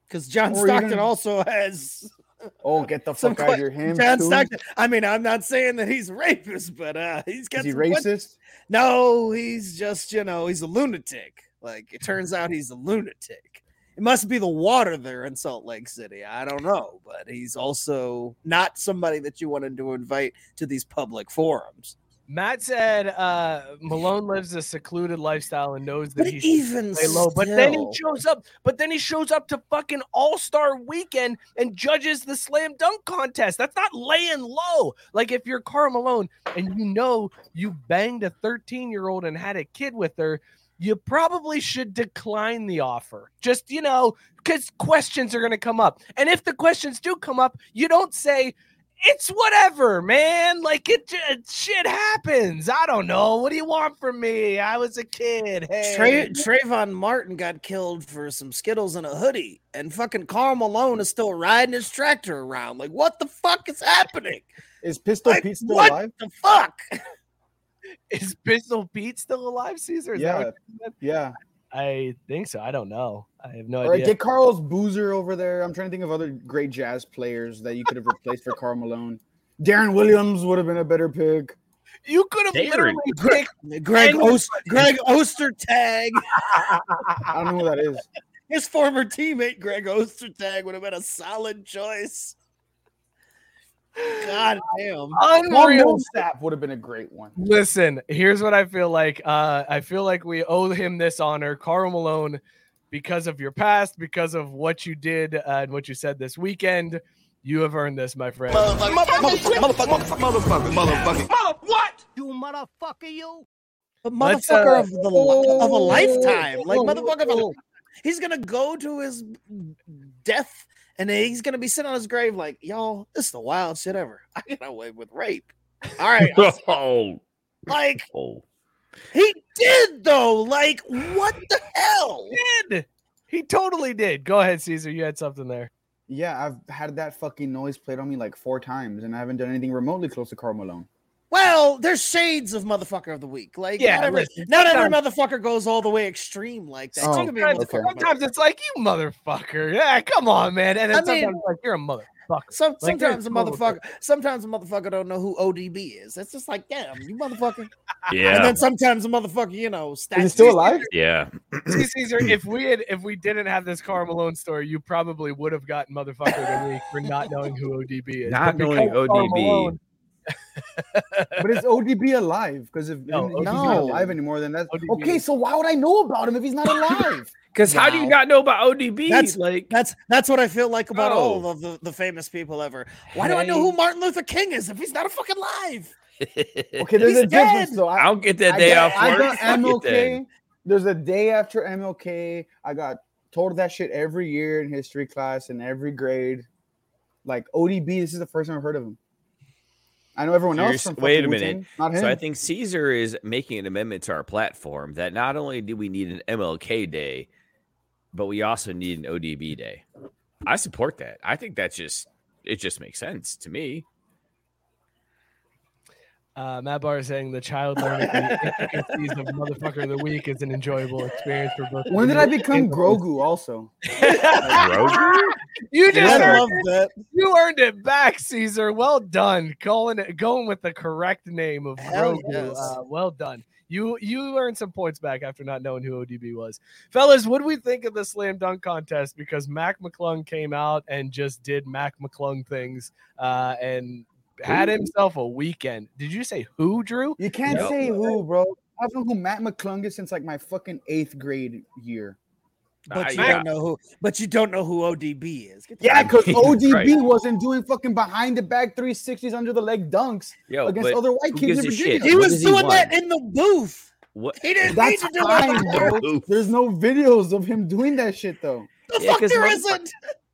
because John or Stockton even- also has <laughs> Oh, get the some fuck out of your here. Him John too? Stockton. I mean, I'm not saying that he's a <laughs> rapist, but uh, he's got Is he some que- racist? No, he's just you know he's a lunatic. Like it turns out he's a lunatic. It must be the water there in Salt Lake City. I don't know, but he's also not somebody that you wanted to invite to these public forums. Matt said uh, Malone lives a secluded lifestyle and knows that But he even low. But then he shows up. But then he shows up to fucking All Star Weekend and judges the slam dunk contest. That's not laying low. Like if you're Karl Malone and you know you banged a 13 year old and had a kid with her, you probably should decline the offer. Just you know, because questions are going to come up. And if the questions do come up, you don't say. It's whatever, man. Like it, j- shit happens. I don't know. What do you want from me? I was a kid. Hey, Tra- Trayvon Martin got killed for some Skittles and a hoodie, and fucking Karl Malone is still riding his tractor around. Like, what the fuck is happening? Is Pistol Like, Pete still what alive? the fuck? Is Pistol Pete still alive, Caesar? Is Yeah. what? Yeah. I think so. I don't know. I have no All right, idea. get Carlos Boozer over there. I'm trying to think of other great jazz players that you could have replaced for Karl Malone. Deron Williams would have been a better pick. you could have Deron. literally picked Greg Oster, Ost- Greg Ostertag, <laughs> I don't know who that is. his former teammate Greg Ostertag would have been a solid choice. God damn. Paul unreal. Millsap would have been a great one. Listen, here's what I feel like. Uh, I feel like we owe him this honor, Karl Malone, because of your past, because of what you did uh, and what you said this weekend. You have earned this, my friend. But Let's, motherfucker uh, of the li- of a lifetime, like motherfucker, of a, he's gonna go to his death, and then he's gonna be sitting on his grave like, "Y'all, this is the wild shit ever. <laughs> I got away with rape." All right, oh, <laughs> like <laughs> oh. he did though. Like, what the hell? did. He totally did. Go ahead, Caesar. You had something there. Yeah, I've had that fucking noise played on me like four times, and I haven't done anything remotely close to Karl Malone. Well, there's shades of motherfucker of the week. Like, Yeah, not every, listen, not every motherfucker goes all the way extreme like that. Oh, You can be a okay. Sometimes it's like you motherfucker. Yeah, come on, man. And then I sometimes it's like you're a motherfucker. Some, Like, sometimes a there's motherfucker, sometimes a motherfucker don't know who ODB is. It's just like, damn, you motherfucker. Yeah. And then sometimes a motherfucker, you know, Is stats. he still alive? yeah. See, Caesar, <clears throat> if we had if we didn't have this Karl Malone story, you probably would have gotten motherfucker of the week for not knowing who ODB is. Not But knowing ODB. Malone- But is ODB alive? Because if, No, if he's no. not alive anymore, then that's ODB okay. So why would I know about him if he's not <laughs> alive? Because how do you not know about ODB? That's- like That's that's what I feel like about Oh. all of the, the famous people ever. Why do I know who Martin Luther King is if he's not a fucking live? <laughs> Okay, there's He's a difference dead. though. I, I'll get that I day got, off I work. got Fuck it then. MLK. There's a day after MLK. I got told that shit every year in history class in every grade. Like ODB, this is the first time I've heard of him. I know everyone So else. From wait a minute. Wu-Tang, Not him. So I think Caesar is making an amendment to our platform that not only do we need an MLK day, but we also need an ODB day. I support that. I think that's just it just makes sense to me. Uh, Matt Barr is saying the child learning <laughs> the intricacies of motherfucker of the week is an enjoyable experience for both. when did I become Grogu? Also, <laughs> Grogu? You just I earned, love that. you earned it back, Caesar. Well done, calling it going with the correct name of Hell Grogu. yes. Uh, well done. You you earned some points back after not knowing who ODB was, fellas. What do we think of the slam dunk contest? Because Mac McClung came out and just did Mac McClung things, uh, and had himself a weekend. Did you say who, Drew? you can't No. say who, bro. I've known who Mac McClung is since like my fucking eighth grade year. But Uh, you yeah. don't know who. But you don't know who ODB is. Yeah, because ODB <laughs> Right. wasn't doing fucking behind the back 360s under the leg dunks Yo, against other white kids in a shit? Virginia. he What was does he doing that in the booth. What? He didn't That's need to do fine, it. bro. There's no videos of him doing that shit though. The Yeah, fuck 'cause there motherfuck- isn't.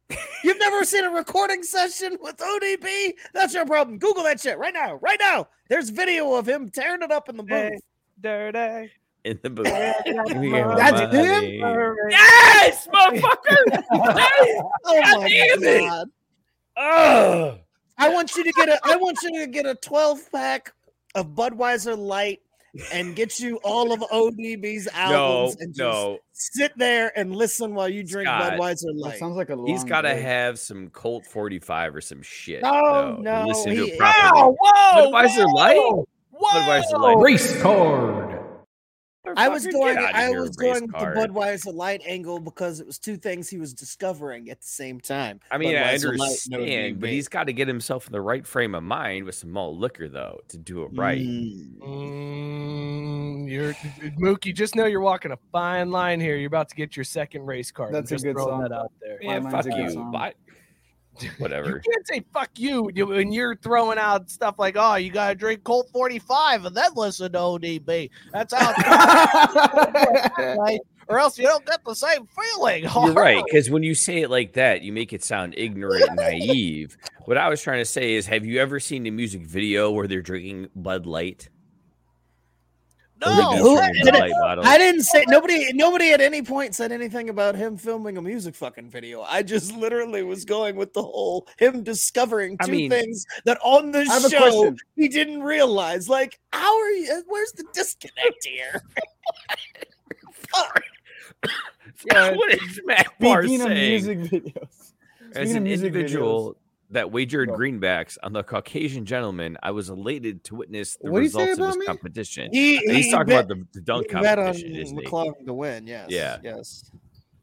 <laughs> You've never seen a recording session with ODB? That's your problem. Google that shit right now. Right now. There's video of him tearing it up in the Hey. booth. Dirty. In the <laughs> booth. <laughs> That's That's him? Yes, motherfucker. <laughs> Yes! Oh God my damn it. god. Ugh. I want you to get a I want you to get a 12 pack of Budweiser Light and get you all of ODB's No, albums and just no. sit there and listen while you drink Scott, Budweiser Light. sounds like a long He's got to day. have some Colt 45 or some shit. No, no, Listen to he- it properly. Wow! Whoa! Budweiser whoa, Light? Whoa! Budweiser Light. Race card. I was going I was going with the. Budweiser Light angle because it was two things he was discovering at the same time. I mean, I Budweiser Light and understand, but he's got to get himself in the right frame of mind with some malt liquor, though, to do it right. Mm. Mm, you're Mookie. Just know you're walking a fine line here. You're about to get your second race card. I'm That's a just good throwing song. that out there. Yeah, fuck line's a good you. song. But- <laughs> You can't say "fuck you" when you're throwing out stuff like, "Oh, you gotta drink Colt 45 and then listen to ODB." That's how, <laughs> right? Or else you don't get the same feeling. <laughs> You're right, because when you say it like that, you make it sound ignorant and naive. What I was trying to say is, have you ever seen a music video where they're drinking Bud Light? Or No, Who- did it- I didn't say nobody. Nobody at any point said anything about him filming a music fucking video. I just literally was going with the whole him discovering I two mean- things that on the I have a show he didn't realize. Like, how are you? Where's the disconnect here? <laughs> Fuck. Yeah, what is Matt Barr Speaking of saying? music videos, As an of music individual that wagered Go. greenbacks on the Caucasian gentleman, I was elated to witness the What'd results of about his me? competition. He, And he's he talking bet- about the, the dunk he bet on competition, isn't he? McClung to win. Yes. Yeah. Yes.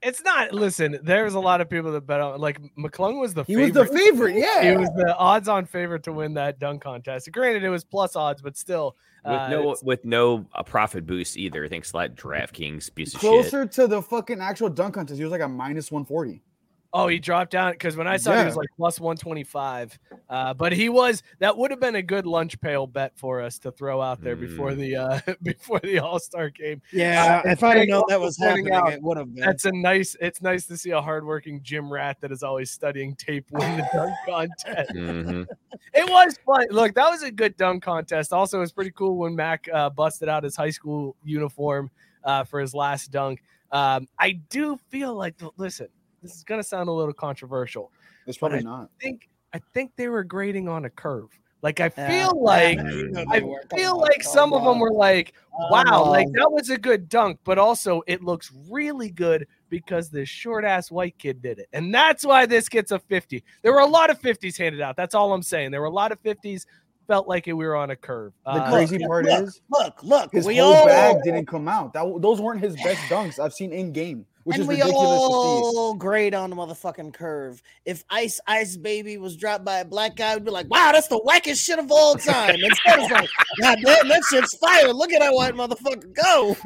it's not. Listen, there's a lot of people that bet on. Like McClung was the he was favorite. the favorite. Yeah, He was the odds-on favorite to win that dunk contest. Granted, it was plus odds, but still, With uh, no with no uh, profit boost either. Thanks to that DraftKings piece of shit. closer to the fucking actual dunk contest. He was like a minus one forty. Oh, he dropped down because when I saw it, he was like plus 125. Uh, but he was that would have been a good lunch pail bet for us to throw out there before Mm. the uh, <laughs> before the All Star game. Yeah. Uh, if I'd have thank known you that was pointing happening, out it would have been. That's a nice. It's nice to see a hardworking gym rat that is always studying tape win the dunk <laughs> contest. Mhm. <laughs> It was fun. Look, that was a good dunk contest. Also, it was pretty cool when Mac uh, busted out his high school uniform uh, for his last dunk. Um, I do feel like, listen, this is gonna sound a little controversial. It's probably not. I think I think they were grading on a curve. Like I Yeah. feel like Yeah, you I they were. Come feel like some of them were like, wow, like that was a good dunk, but also it looks really good because this short ass white kid did it. And that's why this gets a 50. There were a lot of 50s handed out. That's all I'm saying. There were a lot of 50s. Felt like it, we were on a curve. The Uh, crazy look, part look, is Look, look, his we whole all bag didn't come out. That those weren't his best <laughs> dunks I've seen in game, which and is we ridiculous all grade on the motherfucking curve. If Ice Ice Baby was dropped by a black guy, we'd be like, "Wow, that's the wackest shit of all time." Instead, it's <laughs> like, "God damn, that shit's fire! Look at that white motherfucker go!"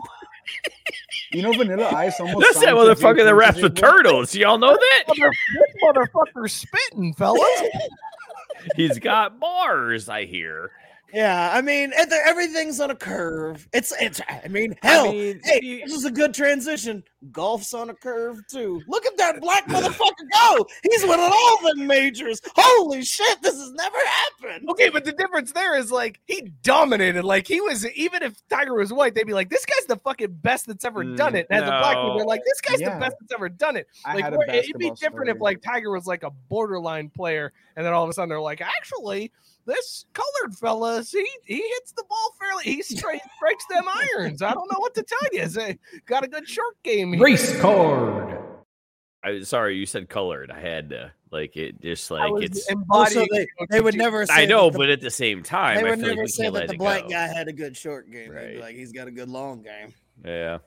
You know, Vanilla Ice almost. That's that signed to Jay motherfucker that raps Prince's the turtles. Y'all know that? mother- this motherfucker's spitting, fellas. <laughs> He's got bars, I hear. Yeah, I mean, everything's on a curve. It's it's. I mean, hell, I mean, hey, you- this is a good transition. Golf's on a curve too. Look at that black <laughs> motherfucker go! He's winning all the majors. Holy shit, this has never happened. Okay, but the difference there is like he dominated. Like he was, even if Tiger was white, they'd be like, "This guy's the fucking best that's ever mm, done it." And as a black dude, no. they're like, "This guy's Yeah. the best that's ever done it." Like had a where- it'd be basketball different if like Tiger was like a borderline player, and then all of a sudden they're like, "Actually, this colored fella, he he hits the ball fairly. He straight strikes them irons. I don't know what to tell you. Say, got a good short game." here." Race card. I sorry, you said colored. I had to like it just like it's embodying Also, they, they would never. Say I know, that the, but at the same time, they I would feel like never we say that the black go. guy had a good short game. Right. like, he's got a good long game. Yeah.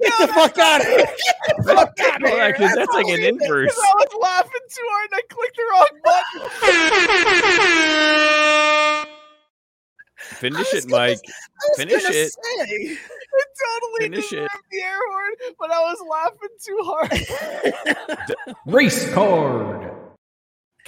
Get the fuck out of here! Get the fuck out of here! that- 'cause that's like an inverse. I was laughing too hard and I clicked the wrong button. Finish it, gonna Mike. Finish it. say. It totally Finish it. deserved the air horn, but I was laughing too hard. <laughs> Race card.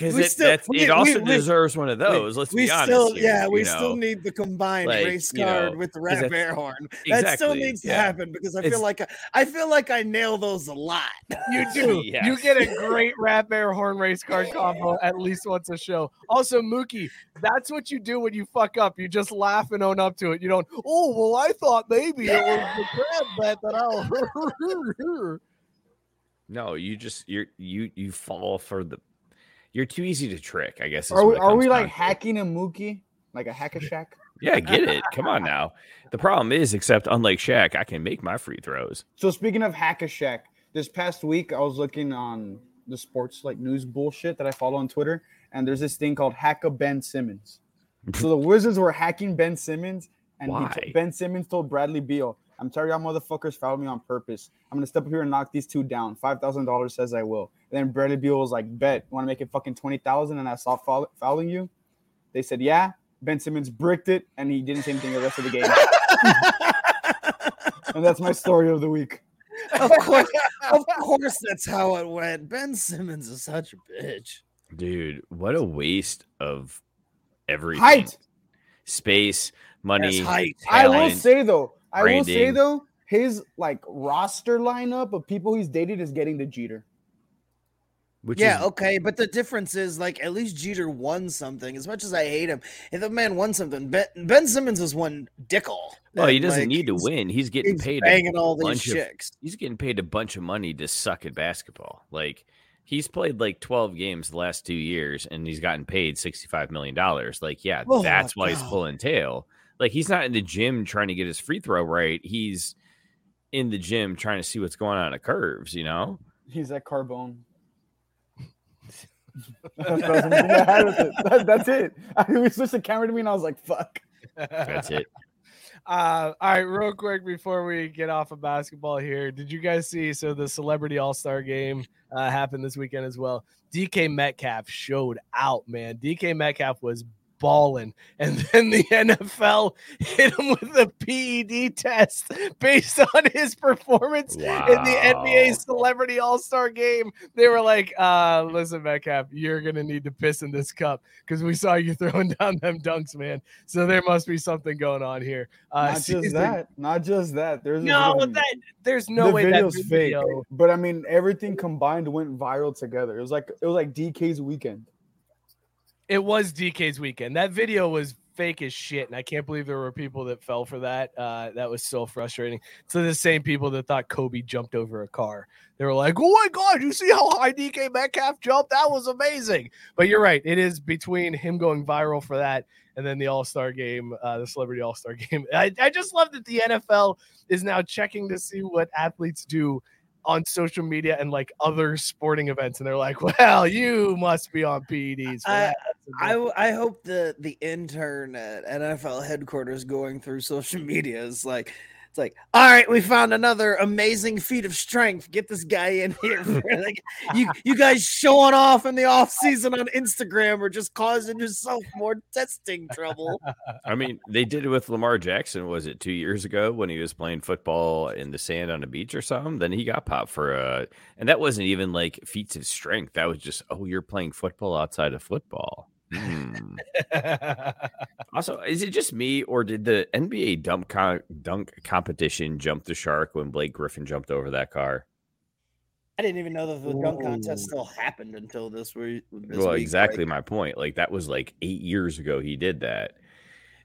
Because it, still- that's, we- it also we- we- deserves one of those. let's we be honest. still, here, yeah, we you still need the combined Like, race you know, card with the rat that's- bear horn. That still Exactly, needs to happen because I It's- feel like I, I feel like I nail those a lot. You <laughs> do. You get a great rat bear horn race card combo at least once a show. Also, Mookie, that's what you do when you fuck up. You just laugh and own up to it. You don't. Oh well, I thought maybe it was the crab bet that I'll. <laughs> No, you just you're you you fall for the. You're too easy to trick. I guess. Are we, are we like to. hacking a Mookie? Like a hack a Shaq? <laughs> Yeah, get it. Come on now. The problem is, except unlike Shaq, I can make my free throws. So speaking of hack a Shaq, this past week I was looking on the sports like news bullshit that I follow on Twitter, and there's this thing called hack a Ben Simmons. So the <laughs> Wizards were hacking Ben Simmons, and t- Ben Simmons told Bradley Beal, "I'm sorry, y'all motherfuckers fouled me on purpose. I'm gonna step up here and knock these two down. Five thousand dollars says I will." And then Bradley Beal was like, "Bet, want to make it fucking twenty thousand, and I stop foul- fouling you?" They said, "Yeah." Ben Simmons bricked it, and he didn't say anything the rest of the game. <laughs> and that's my story of the week. of course, of course, that's how it went. Ben Simmons is such a bitch. Dude, what a waste of everything. Height. space, money. That's height. I will say though, I will say though, his like roster lineup of people he's dated is getting the Jeter. Which yeah, is, okay, but the difference is like at least Jeter won something. As much as I hate him, if the man won something, Ben, ben Simmons has won Dickel. well, oh, he doesn't like, need to win. He's getting He's paid a banging all these bunch of chicks. he's getting paid a bunch of money to suck at basketball. Like he's played like 12 games the last two years and he's gotten paid 65 million dollars. Like, yeah, Oh, that's why he's pulling tail. Like he's not in the gym trying to get his free throw right. He's in the gym trying to see what's going on at curves, you know? He's at Carbone. That's, <laughs> that's, that- that's it. I, we switched the camera to me, and I was like, "Fuck." That's it. <laughs> Uh, all right, real quick before we get off of basketball here, did you guys see? So the Celebrity All Star Game uh, happened this weekend as well. DK Metcalf showed out, man. DK Metcalf was balling, and then the <laughs> NFL hit him with a PED test based on his performance in the NBA Celebrity All Star Game. They were like, uh, "Listen, Metcalf, you're gonna need to piss in this cup because we saw you <laughs> throwing down them dunks, man. So there must be something going on here." Uh, Not just that. Not just that. There's No, video- that there's no the way that video's fake. But I mean, everything combined went viral together. It was like it was like DK's weekend. It was DK's weekend. That video was fake as shit, and I can't believe there were people that fell for that. Uh, that was so frustrating. So the same people that thought Kobe jumped over a car, they were like, "Oh my god, you see how high DK Metcalf jumped? That was amazing." But you're right. It is between him going viral for that and then the All Star game, uh, the Celebrity All Star <laughs> game. I, I just love that the NFL is now checking to see what athletes do on social media and like other sporting events, and they're like, "Well, you must be on PEDs." I-. I, I hope the the intern at NFL headquarters going through social <laughs> media is like it's like all right we found another amazing feat of strength get this guy in <laughs> here <laughs> like you you guys showing off in the off season on Instagram or just causing yourself more testing trouble <laughs> I mean, they did it with Lamar Jackson. Was it two years ago when he was playing football in the sand on a beach or something? Then he got popped for a, and that wasn't even like feats of strength. That was just, oh, you're playing football outside of football. Hmm. <laughs> Also, is it just me or did the NBA dunk co- dunk competition jump the shark when Blake Griffin jumped over that car? I didn't even know that the dunk contest still happened until this week this well, week, exactly like- my point. Like that was like eight years ago he did that.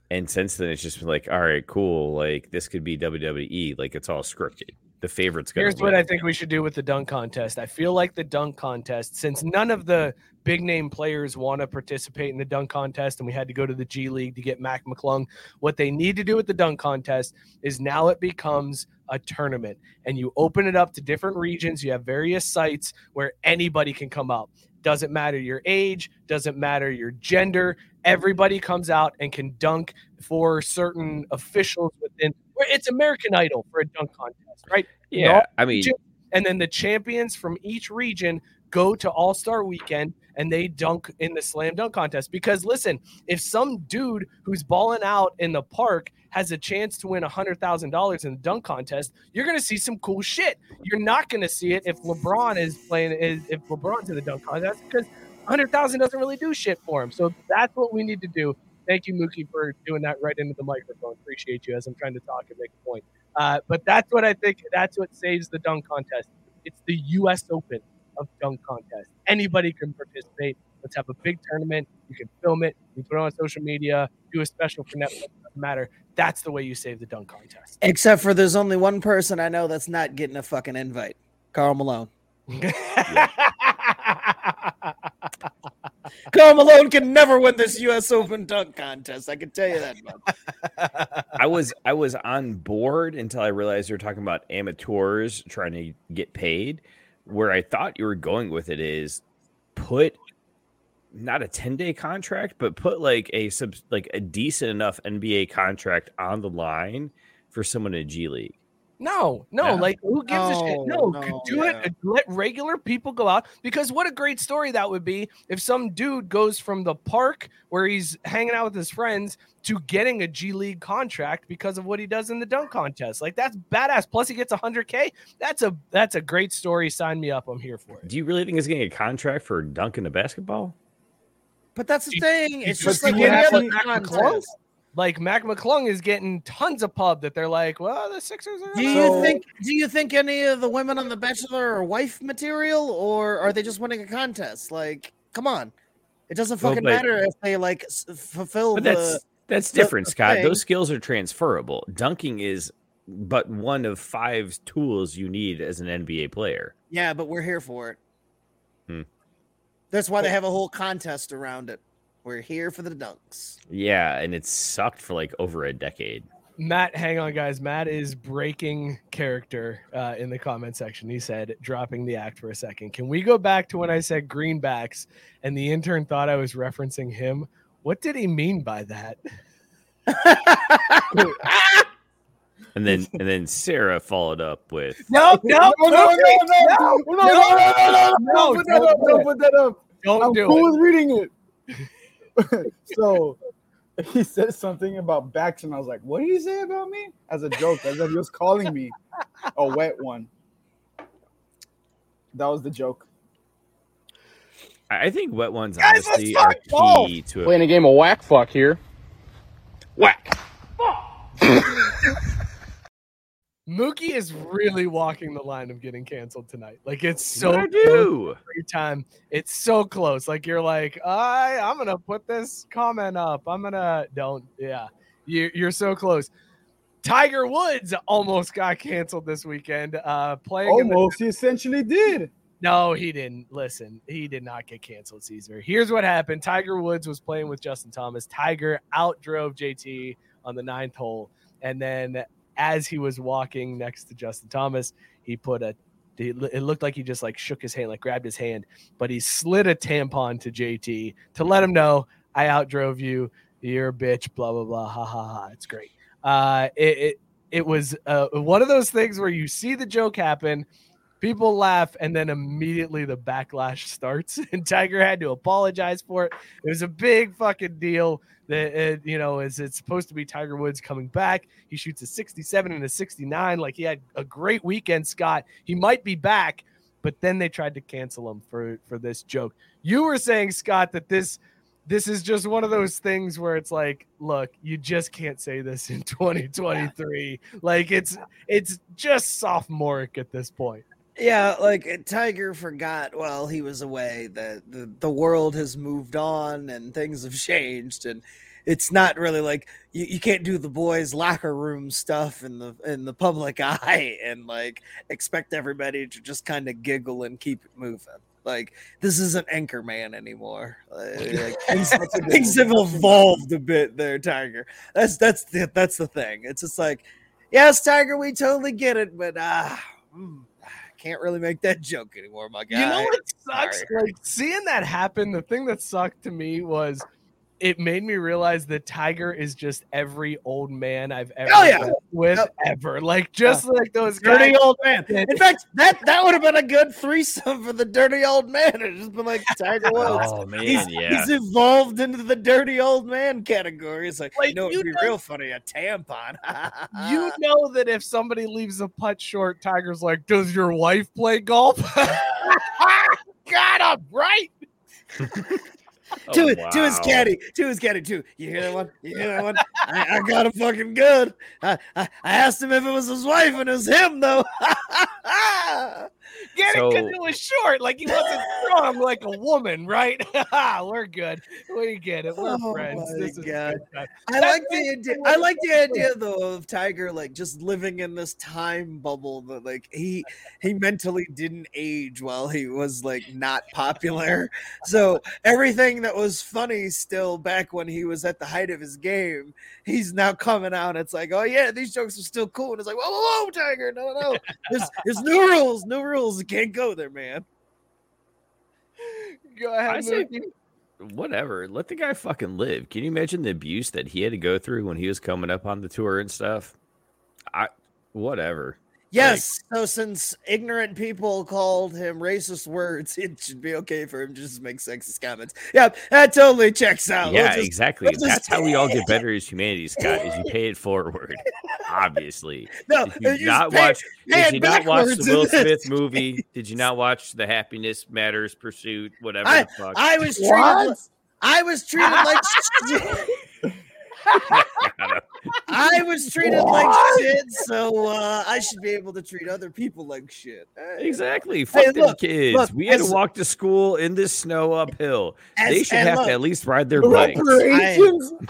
And since then it's just been like, all right, cool. Like this could be WWE. Like it's all scripted. The favorite's gonna Here's what. I think we should do with the dunk contest. I feel like the dunk contest, since none of the big name players want to participate in the dunk contest, and we had to go to the G League to get Mac McClung, what they need to do with the dunk contest is now it becomes a tournament and you open it up to different regions. You have various sites where anybody can come out. Doesn't matter your age, doesn't matter your gender. Everybody comes out and can dunk for certain officials within. It's American Idol for a dunk contest, right? Yeah, I mean, and then the champions from each region go to All Star Weekend and they dunk in the slam dunk contest. Because listen, if some dude who's balling out in the park has a chance to win hundred thousand dollars in the dunk contest, you're gonna see some cool shit. You're not gonna see it if LeBron is playing if LeBron's in the dunk contest because 100,000 doesn't really do shit for him. So that's what we need to do. Thank you, Mookie, for doing that right into the microphone. Appreciate you as I'm trying to talk and make a point. Uh, but that's what I think. That's what saves the dunk contest. It's the U.S. Open of dunk contest. Anybody can participate. Let's have a big tournament. You can film it. You put it on social media. Do a special for Netflix. Doesn't matter. That's the way you save the dunk contest. Except for there's only one person I know that's not getting a fucking invite. Karl Malone. <laughs> Karl Malone can never win this U.S. Open dunk contest. I can tell you that much. <laughs> I was I was on board until I realized you were talking about amateurs trying to get paid. Where I thought you were going with it is put not a 10 day contract, but put like a sub like a decent enough NBA contract on the line for someone in G League. No, no, Yeah. like who gives a shit? No, No, no, do yeah. it. Let regular people go out because what a great story that would be if some dude goes from the park where he's hanging out with his friends to getting a G League contract because of what he does in the dunk contest. Like that's badass. Plus he gets 100k. That's a that's a great story. Sign me up. I'm here for it. Do you really think he's getting a contract for dunking the basketball? But that's the thing. It's But just do like you any have other contest. Like Mac McClung is getting tons of pub that they're like, well, the Sixers are. Do you So- think? Do you think any of the women on The Bachelor are wife material, or are they just winning a contest? Like, come on, it doesn't Well, fucking but- matter if they like s- fulfill But the. that's that's the- different, the Scott. thing- Those skills are transferable. Dunking is but one of five tools you need as an NBA player. Yeah, but we're here for it. Hmm. That's why they have a whole contest around it. We're here for the dunks. Yeah, and it sucked for like over a decade. Matt, hang on, guys. Matt is breaking character uh, in the comment section. He said, dropping the act for a second. Can we go back to when I said greenbacks and the intern thought I was referencing him? What did he mean by that? And then and then Sarah followed up with No, no, no, no, no, no, no, no, no, no, no, no, put that up, don't put that up. Don't I'm do cool it. with reading it. <laughs> so he said something about backs, and I was like, "What did he say about me?" As a joke, as if he was calling me a wet one. That was the joke. I I think wet ones Guys, honestly are talk golf. key to Playing a game of whack fuck here. Whack. <laughs> Mookie is really walking the line of getting canceled tonight. Like it's so I do. every time. It's so close. Like you're like, I, I'm gonna put this comment up. I'm gonna don't. Yeah, you, you're so close. Tiger Woods almost got canceled this weekend. Uh, playing. in the- Almost, he essentially did. no, he didn't. Listen, he did not get canceled, Caesar. Here's what happened Tiger Woods was playing with Justin Thomas. Tiger outdrove JT on the ninth hole. And then as he was walking next to Justin Thomas, he put a it looked like he just like shook his hand, like grabbed his hand, but he slid a tampon to JT to let him know I outdrove you. You're a bitch. Blah blah blah. Ha ha ha. It's great. Uh, it it, it was uh, one of those things where you see the joke happen, people laugh, and then immediately the backlash <laughs> starts. And Tiger had to apologize for it. It was a big fucking deal. That it, you know, is it's supposed to be Tiger Woods coming back. He shoots a 67 and a 69. Like he had a great weekend, Scott. He might be back, but then they tried to cancel him for for this joke. You were saying, Scott, that this this is just one of those things where it's like, look, you just can't say this in 2023. Like it's it's just sophomoric at this point. Yeah, like uh, Tiger forgot while he was away that the, the world has moved on and things have changed and it's not really like you, you can't do the boys locker room stuff in the in the public <laughs> eye and like expect everybody to just kind of giggle and keep it moving. Like this isn't Anchorman anymore. Like, <laughs> things, things have evolved a bit there, Tiger. That's that's the that's the thing. It's just like, yes, Tiger, we totally get it, but ah, mm, can't really make that joke anymore, my guy. You know what sucks? Sorry. Like seeing that happen, the thing that sucked to me was it made me realize that Tiger is just every old man I've ever Oh, yeah. with Yep. ever. Like just like those Dirty guys. old man. In fact, that that would have been a good threesome for the dirty old man. It just been like Tiger <laughs> Woods. Oh man, He's, yeah. he's evolved into the dirty old man category. It's like, Like, you know, it'd be know- real funny a tampon. You know that if somebody leaves a putt short, Tiger's like, "Does your wife play golf?" <laughs> <laughs> Got him right. Oh, to, to his wow. caddy, to his caddy too. You hear that one? You hear that one? I, I got him fucking good. I, I, I asked him if it was his wife, and it was him though. <laughs> Get it because So- it was short. Like he wasn't strong like a woman, right? <laughs> We're good. We get it. We're Oh friends. my This is God. good. I like the idea. I like the idea though of Tiger like just living in this time bubble that like he he mentally didn't age while he was like not popular. So everything that was funny still back when he was at the height of his game, he's now coming out. It's like, oh yeah, these jokes are still cool. And it's like, whoa, whoa, whoa, Tiger, no, no, no. There's there's new rules, new rules. You can't go there, man. <laughs> Go ahead. I say, whatever. Let the guy fucking live. Can you imagine the abuse that he had to go through when he was coming up on the tour and stuff? I whatever. Yes. so since ignorant people called him racist words, <laughs> it should be okay for him to just make sexist comments. Yeah, that totally checks out. We'll yeah, just- exactly. we'll just- That's how we all get better as humanity, Scott. Is you <laughs> pay it forward. Obviously. No, Did you you not pay- watch? pay Did you not watch the Will. <laughs> Smith movie? Did you not watch the Happiness Matters Pursuit? Whatever I, the fuck. I was treated. What? I was treated like shit. I was treated like shit, so uh, I should be able to treat other people like shit. Exactly. Fuck them look, kids. look, we had as- to walk to school in this snow uphill. they should have look, to at least ride their bikes. Reparations. <laughs>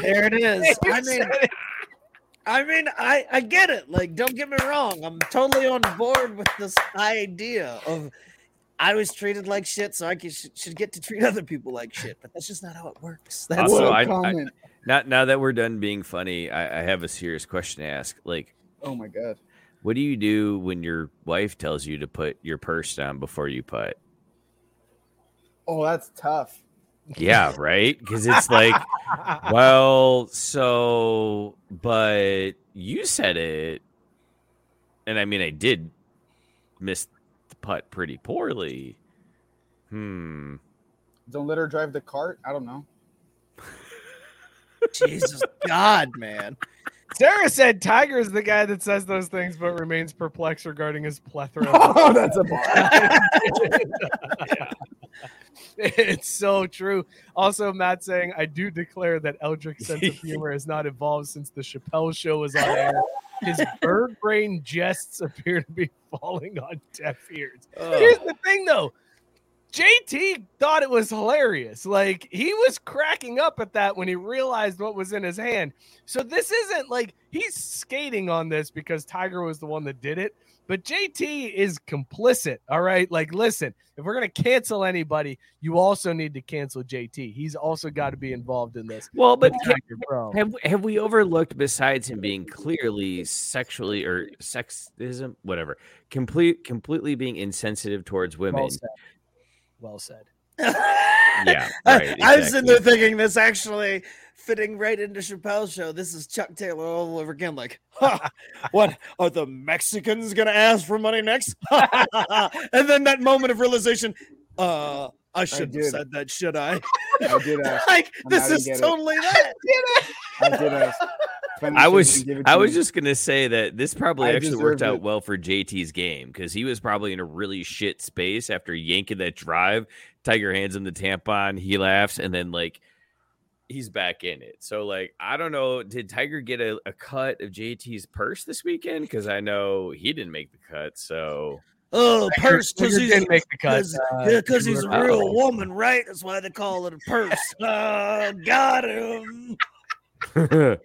There it is. <laughs> I mean. I mean, I I get it. Like, don't get me wrong. I'm totally on board with this idea of I was treated like shit, so I should, should get to treat other people like shit. But that's just not how it works. That's Also, What a I- I- comment. Now, now that we're done being funny, I, I have a serious question to ask. Like, oh my god. what do you do when your wife tells you to put your purse down before you putt? Oh, that's tough. Yeah, right. Because it's like, <laughs> well, so, but you said it, and I mean, I did miss the putt pretty poorly. Hmm. Don't let her drive the cart. I don't know. Jesus God, man. Sarah said Tiger is the guy that says those things but remains perplexed regarding his plethora. Oh, that's a <laughs> bar. it's so true. Also, Matt saying, I do declare that Eldrick's sense of humor has not evolved since the Chappelle show was on air. His bird brain jests appear to be falling on deaf ears. Oh. Here's the thing, though. JT thought it was hilarious. Like he was cracking up at that when he realized what was in his hand. So this isn't like he's skating on this because Tiger was the one that did it. But JT is complicit. All right. Like, listen, if we're going to cancel anybody, you also need to cancel JT. He's also got to be involved in this. Well, but Tiger, have have we overlooked besides him being clearly sexually or sexism, whatever, complete completely being insensitive towards women? Well said. <laughs> Yeah, I- right, I was sitting there thinking this actually fitting right into Chappelle's show. This is Chuck Taylor all over again. Like, huh, <laughs> what are the Mexicans gonna ask for money next? <laughs> and then that moment of realization, uh, I shouldn't have said that, should I? I did ask. like, And this I didn't is get it. totally that. I did ask. Finish I it was and give it to I was me. just gonna say that this probably I actually worked deserved out it. well for JT's game because he was probably in a really shit space after yanking that drive. Tiger hands him the tampon, he laughs, and then like he's back in it. So like I don't know, did Tiger get a, a cut of JT's purse this weekend? Because I know he didn't make the cut. So Oh, purse because Tiger he's didn't make the cut. Cause, Uh, yeah, because he's a Uh, real woman, right? That's why they call it a purse. Uh, <laughs> got him. <laughs>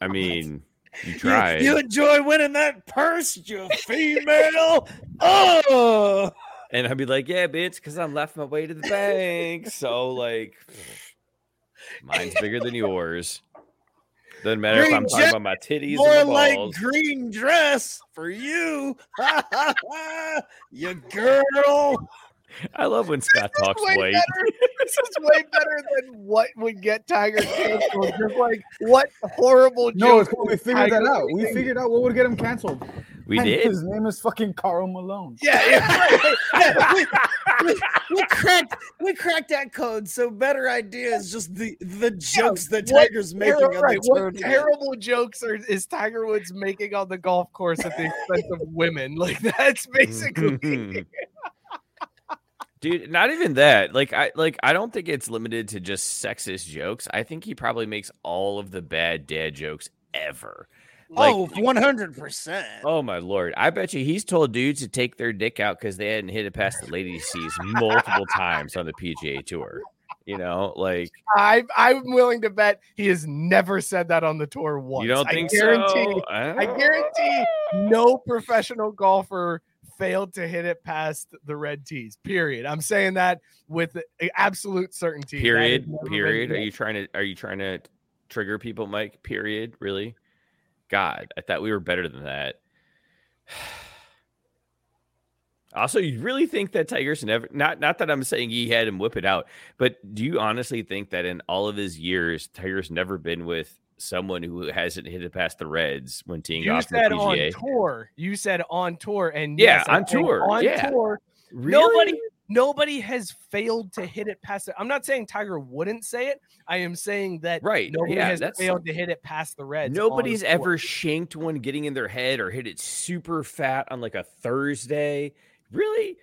I mean, you You- tried. You, enjoy winning that purse, you female. Oh, and I'd be like, yeah, bitch, because I'm left my way to the bank. So like <laughs> mine's bigger than yours. Doesn't matter if I'm talking jet, about my titties more or my like green dress for you, <laughs> you girl. I love when Scott talks way white. better. This is way better than what would get Tiger canceled. Just like what horrible jokes. No, it's we would figured that out. We think? figured out what would get him canceled. We And did. His name is fucking Karl Malone. Yeah, yeah, <laughs> yeah, we, we, we cracked we cracked that code. So better idea is just the the jokes that what Tiger's making on right, the what terrible jokes are is Tiger Woods making on the golf course at the expense of women? Like that's <laughs> basically Dude, not even that. Like I like I don't think it's limited to just sexist jokes. I think he probably makes all of the bad dad jokes ever. Like, oh, 100%. Oh my lord! I bet you he's told dudes to take their dick out because they hadn't hit it past the ladies' C's multiple times on the PGA Tour. You know, like I I'm willing to bet he has never said that on the tour once. you don't think I guarantee, so? I guarantee no professional golfer failed to hit it past the red tees. Period. I'm saying that with absolute certainty. Period. Period. Are you trying to are you trying to trigger people, Mike? Period. Really? God, I thought we were better than that. <sighs> Also, you really think that Tiger's never not not that I'm saying he had him whip it out, but do you honestly think that in all of his years, Tiger's never been with someone who hasn't hit it past the Reds when teeing You off the said on tour. You said on tour, and Yeah, yes, I'm on tour, On yeah. tour, Really? nobody, nobody has failed to hit it past it. I'm not saying Tiger wouldn't say it. I am saying that Right, nobody yeah, has failed to hit it past the Reds. Nobody's ever shanked one getting in their head or hit it super fat on like a Thursday. Really?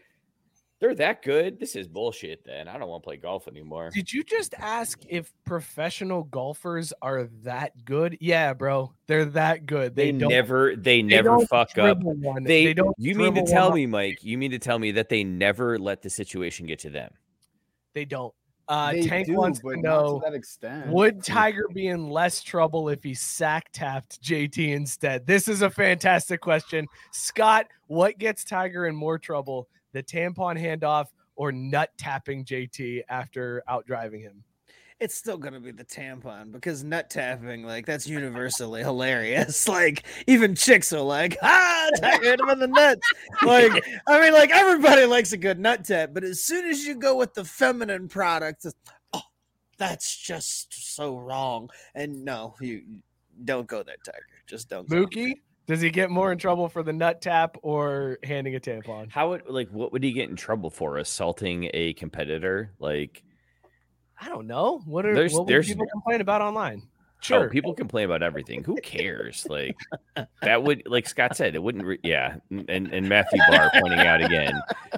They're that good? This is bullshit then. I don't want to play golf anymore. Did you just ask if professional golfers are that good? Yeah, bro, they're that good. They, They, don't never they they never don't fuck up. One. They, don't. you mean to tell me, Mike, you mean to tell me that they never let the situation get to them? They don't. Uh, They Tank do, wants but to not know. that extent. Would Tiger be in less trouble if he sack tapped JT instead? This is a fantastic question. Scott, what gets Tiger in more trouble? The tampon handoff or nut tapping JT after out driving him? It's still gonna be the tampon because nut tapping, like that's universally hilarious. <laughs> Like even chicks are like, ah, <laughs> Tiger hit him in the nuts. Like, I mean, like everybody likes a good nut tap, but as soon as you go with the feminine product, oh, that's just so wrong. And no, you don't go there, Tiger. Just don't. go Mookie, does he get more in trouble for the nut tap or handing a tampon? How would like what would he get in trouble for? Assaulting a competitor? Like I don't know. What are There's- what there's- people complain about online? Sure. Sure. people complain about everything. Who cares? Like that would, like Scott said, it wouldn't. Re- yeah, and and Matthew Barr pointing out again,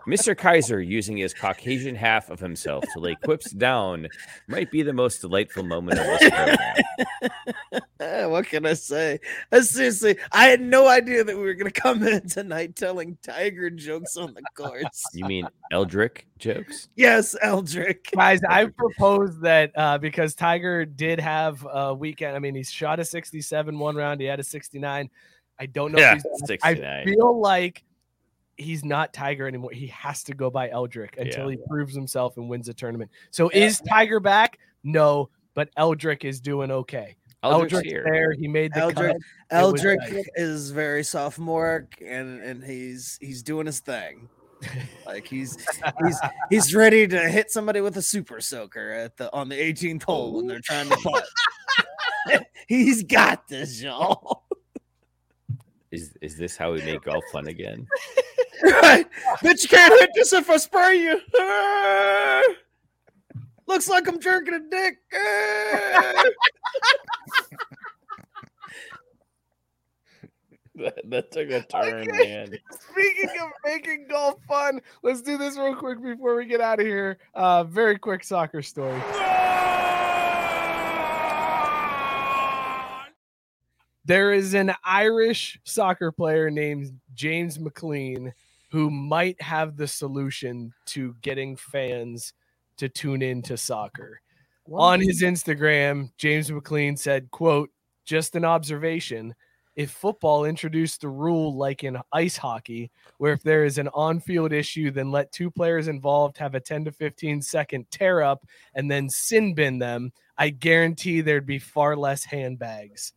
Mr. Kaiser using his Caucasian half of himself to lay quips down might be the most delightful moment of this program. <laughs> Eh, what can I say? Uh, seriously, I had no idea that we were gonna <laughs> come in tonight telling Tiger jokes on the course. You mean Eldrick jokes? yes, Eldrick. Guys, I propose that uh, because Tiger did have a weekend. I mean, he shot a 67 one round. He had a 69. I don't know. Yeah, if he's, sixty I feel like he's not Tiger anymore. He has to go by Eldrick until Yeah. he proves himself and wins a tournament. So is Tiger back? No, but Eldrick is doing okay. Eldrick's Eldrick's here. there. He made the Eldrick, cut. Eldrick nice. is very sophomoric and and he's he's doing his thing. Like he's he's <laughs> he's ready to hit somebody with a super soaker at the on the 18th hole when they're trying to putt. <laughs> he's got this, y'all. Is is this how we make golf fun again? <laughs> right. Bitch, you can't hit this if I spray you. Looks like I'm jerking a dick. <laughs> That, that took a turn, man. <laughs> Speaking of making golf fun, let's do this real quick before we get out of here. Uh, very quick soccer story. There is an Irish soccer player named James McLean who might have the solution to getting fans to tune in to soccer. On his Instagram, James McLean said, quote, just an observation. If football introduced the rule like in ice hockey, where if there is an on-field issue, then let two players involved have a 10 to 15 second tear up and then sin bin them, I guarantee there'd be far less handbags.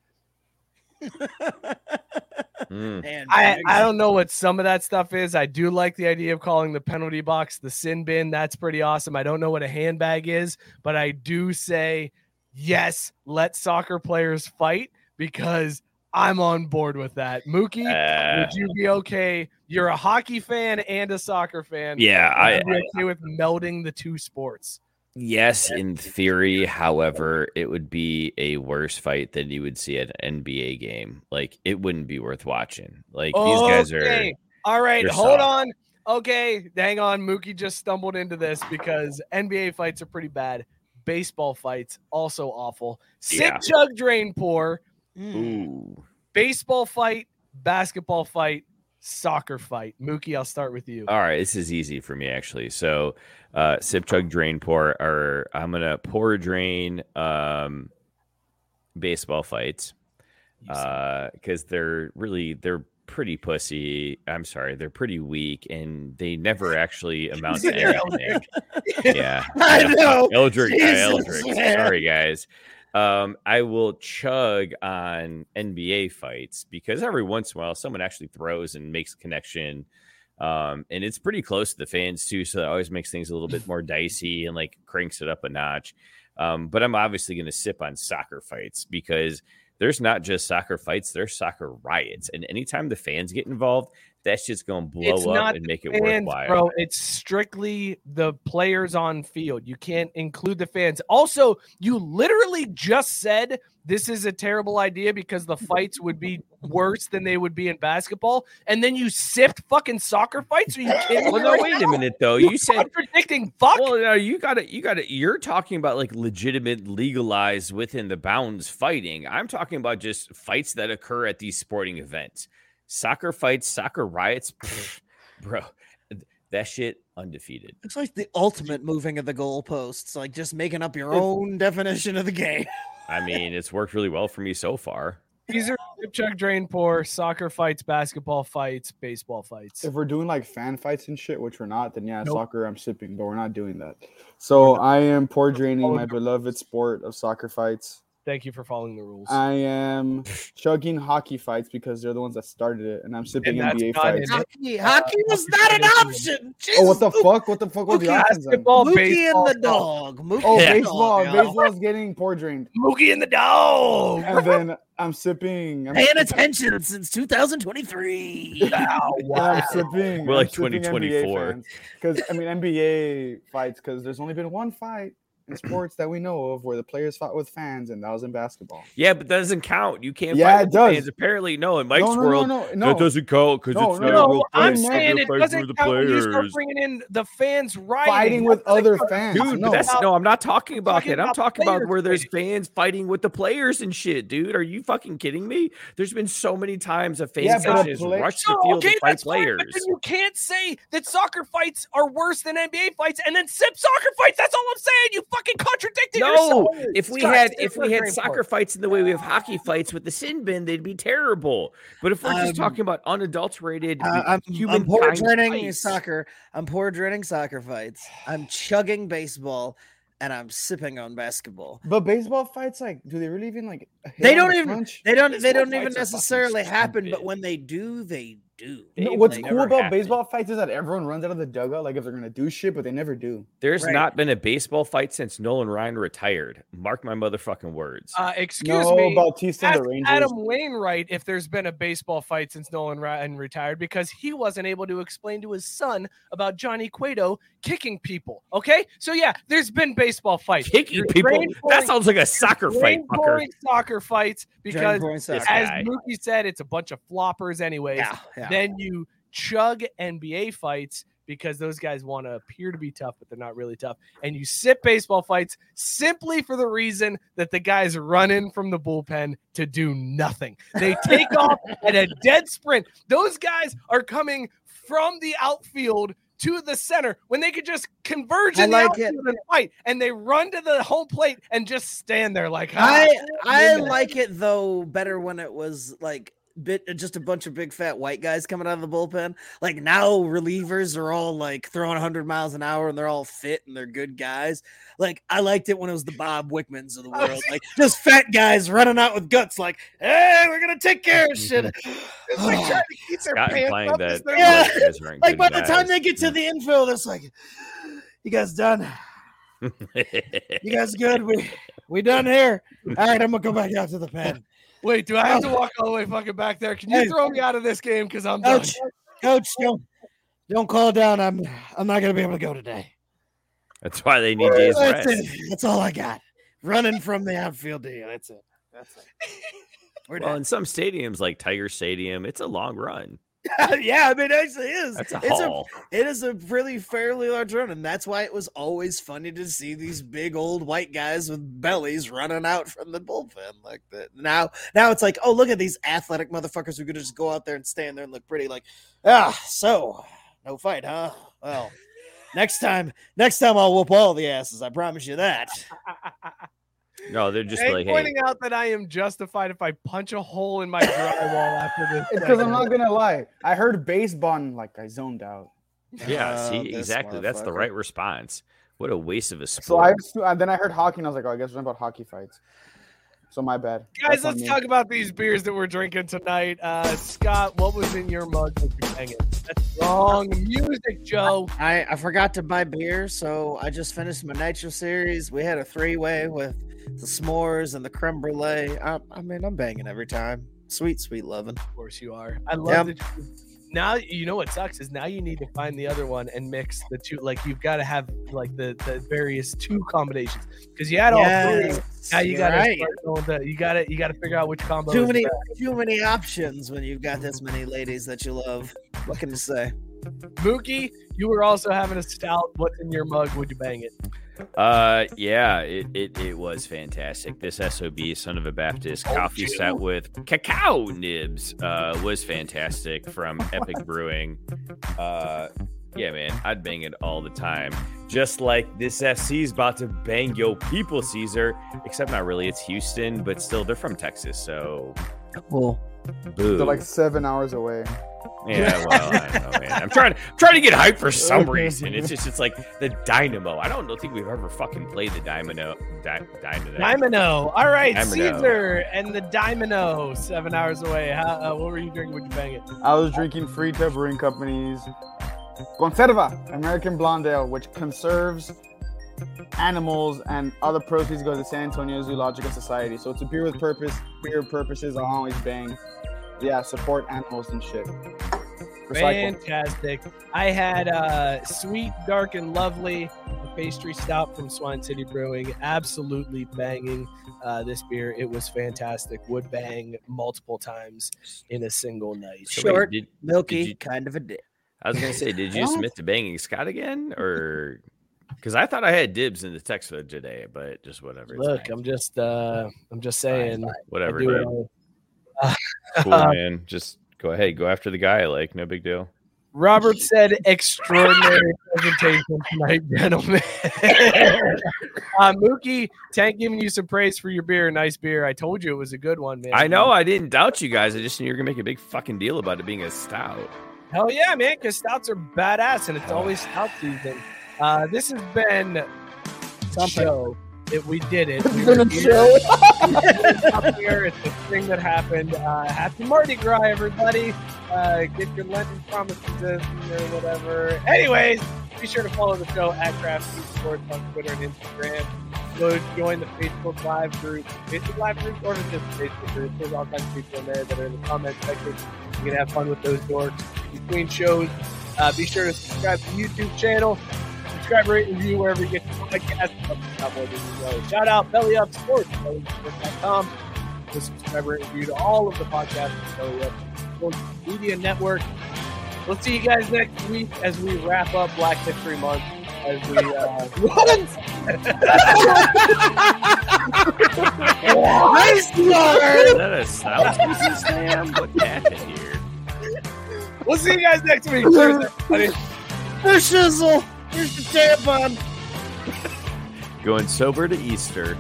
Mm. And I, I don't know what some of that stuff is. I do like the idea of calling the penalty box the sin bin. That's pretty awesome. I don't know what a handbag is, but I do say yes, let soccer players fight because I'm on board with that. Mookie, Uh, would you be okay? You're a hockey fan and a soccer fan. yeah, Would I, you be okay with melding the two sports. Yes, in theory. However, it would be a worse fight than you would see at an NBA game. Like it wouldn't be worth watching. Like these guys are. All right, hold soft. on. Okay, hang on. Mookie just stumbled into this because NBA fights are pretty bad. Baseball fights also awful. Sip, Yeah. chug, drain, pour. Mm. Ooh. Baseball fight, basketball fight, soccer fight. Mookie, I'll start with you. All right, this is easy for me actually. So, uh, sip, chug, drain, pour, or I'm gonna pour, drain, um, baseball fights, said- because they're really they're pretty pussy. I'm sorry, they're pretty weak, and they never <laughs> actually amount to anything. yeah, <laughs> I know. Eldrick, uh, Jesus, Eldrick. Sorry, guys. Um, I will chug on NBA fights because every once in a while someone actually throws and makes a connection. Um, and it's pretty close to the fans too, so that always makes things a little bit more dicey and like cranks it up a notch. Um, but I'm obviously going to sip on soccer fights because there's not just soccer fights, there's soccer riots. And anytime the fans get involved, that's just going to blow It's up and make it fans, worthwhile. bro. It's strictly the players on field. You can't include the fans. Also, you literally just said this is a terrible idea because the fights would be worse than they would be in basketball, and then you sift fucking soccer fights. Are you <laughs> kidding? Well, no, wait a minute though. You said predicting fuck. Well, no, you got to You got to You're talking about like legitimate, legalized within the bounds fighting. I'm talking about just fights that occur at these sporting events. Soccer fights, soccer riots, pfft, <laughs> <laughs> bro. That shit undefeated. It's like the ultimate moving of the goalposts, like just making up your own definition of the game. I mean, it's worked really well for me so far. These are sip, chug, drain, pour, soccer fights, basketball fights, baseball fights. If we're doing like fan fights and shit, which we're not, then yeah, Nope. soccer I'm sipping, but we're not doing that. So I am pour draining my beloved sport of soccer fights. Thank you for following the rules. I am chugging hockey fights because they're the ones that started it, and I'm sipping that's NBA fights. in it. Hockey, hockey uh, was hockey not an fighting. option. Oh, what the fuck? What the fuck was the Mookie, options? then? basketball, Mookie baseball, and the dog. Mookie Oh, and the baseball. dog, yo. Baseball's getting pour drained, Mookie and the dog. and then I'm sipping. I'm Paying sipping- attention since 2023. <laughs> and I'm sipping. We're I'm like 2024. Because I mean NBA fights. Because there's only been one fight in sports that we know of where the players fought with fans, and that was in basketball. Yeah, but that doesn't count. You can't. Yeah, fight it with does. Fans. Apparently, no. In Mike's no, no, world, no, no, no. that doesn't count because No, it's no, not no. a real No, I'm fight. saying it You're fighting doesn't the count when you start bringing in the fans rioting. Fighting with That's other they- fans. Dude, no, that's no, I'm not talking about talking that. I'm talking about where there's fans fighting with the players and shit, dude. Are you fucking kidding me? There's been so many times a fan Yeah, but has play- rushed the field okay, to fight that's fine, players. but then you can't say that soccer fights are worse than NBA fights and then sip soccer fights. That's all I'm saying. You fucking contradicted No, yourself. if we Scott, had if we had soccer pour. fights in the way we have hockey fights with the sin bin, they'd be terrible. But if we're just Um, talking about unadulterated Uh, I'm, human I'm poor kind draining fights, soccer. I'm poor draining soccer fights. I'm <sighs> chugging baseball, and I'm sipping on basketball. But baseball fights, like, do they really even like? hit They on don't the even- punch? They don't. They don't even fights are fucking necessarily happen, but when they do, they do. No, what's cool about happen. baseball fights is that everyone runs out of the dugout like if they're gonna do shit, but they never do. There's Right. not been a baseball fight since Nolan Ryan retired. Mark my motherfucking words. Uh, excuse no, me. Bautista and Ask the Rangers. Adam Wainwright if there's been a baseball fight since Nolan Ryan retired because he wasn't able to explain to his son about Johnny Cueto kicking people. Okay, so yeah, there's been baseball fights. Kicking You're people. That pouring- sounds like a soccer fight, soccer fights because, soccer. as. Mookie said, it's a bunch of floppers, anyways. Yeah, yeah. Then you chug NBA fights because those guys want to appear to be tough, but they're not really tough. And you sip baseball fights simply for the reason that the guys run in from the bullpen to do nothing. They take off <laughs> at a dead sprint. Those guys are coming from the outfield to the center when they could just converge I in the like it. outfield and fight, and they run to the home plate and just stand there like I "Ah, I like it though better when it was like bit uh, just a bunch of big fat white guys coming out of the bullpen. Like now relievers are all like throwing 100 miles an hour and they're all fit and they're good guys. Like I liked it when it was the Bob Wickmans of the <laughs> oh, world. Like just fat guys running out with guts like, "Hey, we're going to take care of <laughs> shit." It's <sighs> like trying to keep their Scott pants up that Yeah. those guys aren't like by good the time they get to hmm. the infield it's like, "You guys done? <laughs> You guys good? We we done here. All right, I'm going to go back out to the pen." Wait, do I have to oh. walk all the way fucking back there? Can you Hey. throw me out of this game because I'm done? Coach, coach, don't don't call down. I'm I'm not gonna be able to go today. That's why they need days That's rest. it. That's all I got. Running from the outfield to you. That's it. That's it. We're Well, done. in some stadiums like Tiger Stadium, it's a long run. <laughs> yeah, I mean, it actually is. That's a it's haul. a it is a really fairly large run, and that's why it was always funny to see these big old white guys with bellies running out from the bullpen like that. Now, now it's like, oh, look at these athletic motherfuckers who could just go out there and stand there and look pretty. Like, ah, so no fight, huh? Well, next time, next time I'll whoop all the asses. I promise you that. <laughs> no, they're just Hey, like, hey, pointing out that I am justified if I punch a hole in my drywall <laughs> after this. Because I'm not gonna lie. I heard baseball and like I zoned out. yeah, Oh, see, exactly. That's the right response. What a waste of a sport. So sport. I and then I heard hockey and I was like, oh, I guess it's about hockey fights. So my bad. Guys, That's let's me. talk about these beers that we're drinking tonight. Uh, Scott, what was in your mug? that you're hanging? That's wrong music, Joe. I, I forgot to buy beer, so I just finished my Nitro series. We had a three way with the s'mores and the creme brulee. I, I mean, I'm banging every time. Sweet, sweet loving. Of course you are. I love Yep. that. Now you know what sucks is now you need to find the other one and mix the two. Like you've got to have like the the various two combinations because you had all three. Now you got to right. to you got to you got to figure out which combo. Too many, too many options when you've got this many ladies that you love. What can you say? Mookie, you were also having a stout. What's in your mug? Would you bang it? Uh, yeah, it, it, it was fantastic. This SOB, Son of a Baptist Oh, coffee set with cacao nibs uh, was fantastic from <laughs> Epic Brewing. Uh, yeah, man, I'd bang it all the time. Just like this FC's about to bang yo people, Caesar, except not really. It's Houston, but still, they're from Texas, so Cool. boo. They're like seven hours away. Yeah, well, I know, man. I'm trying, I'm trying to get hyped for some reason. It's just, it's like the Dynamo. I don't think we've ever fucking played the Dynamo. Di- Dynamo. Dymano. All right, Dymano. Caesar and the Dynamo. Seven hours away. How, uh, what were you drinking? Would you bang it? I was drinking Freetail Brewing Company's Conserva American Blonde Ale, which conserves animals and other proceeds go to the San Antonio Zoological Society. So it's a beer with purpose. Beer purposes I always bang. Yeah, support animals and shit. Recycle. Fantastic. I had uh, sweet, dark, and lovely pastry stout from Swan City Brewing. Absolutely banging uh, this beer. It was fantastic. Would bang multiple times in a single night. So wait, Short, did- Milky, Did you- kind of a dick. I was gonna say, did you <laughs> What? submit to banging Scott again, or because I thought I had dibs in the text thread today, but just whatever. Look, fine. I'm just, uh, I'm just saying. I whatever. Cool, <laughs> man. Just go ahead, go after the guy. Like, no big deal. Robert said, "Extraordinary presentation tonight, gentlemen." <laughs> uh, Mookie, Tank giving you some praise for your beer. Nice beer. I told you it was a good one, man. I know I didn't doubt you guys. I just knew you were gonna make a big fucking deal about it being a stout. Hell yeah, man! Because stouts are badass, and it's always stout season. Uh, this has been a show. It, we did it. We were here. show. Up here, it's a thing that happened. Uh, happy Mardi Gras, everybody! Uh, get your Lenten promises in or whatever. Anyways, be sure to follow the show at Craft Sports on Twitter and Instagram. Go join the Facebook Live group, Facebook Live group, or just the Facebook group. There's all kinds of people in there that are in the comment section. You can have fun with those dorks between shows. Uh, be sure to subscribe to the YouTube channel. Subscribe, rate, review wherever you get your podcast. Help us out more than you know. Shout out Belly Up Sports, bellyupsports.com. The subscribe, rate, review to all of the podcasts on Belly Up Sports Media Network. We'll see you guys next week as we wrap up Black History Month. As we uh, <laughs> <laughs> Nice Is one. that a stout pieces, Sam? What happened here? we'll see you guys next week. Cheers, everybody. The shizzle. Here's the tampon. <laughs> Going sober to Easter.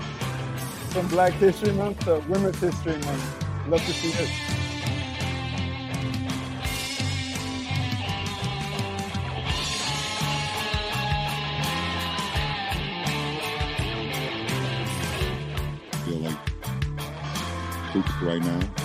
From Black History Month to Women's History Month. Love to see this. feel like poop right now.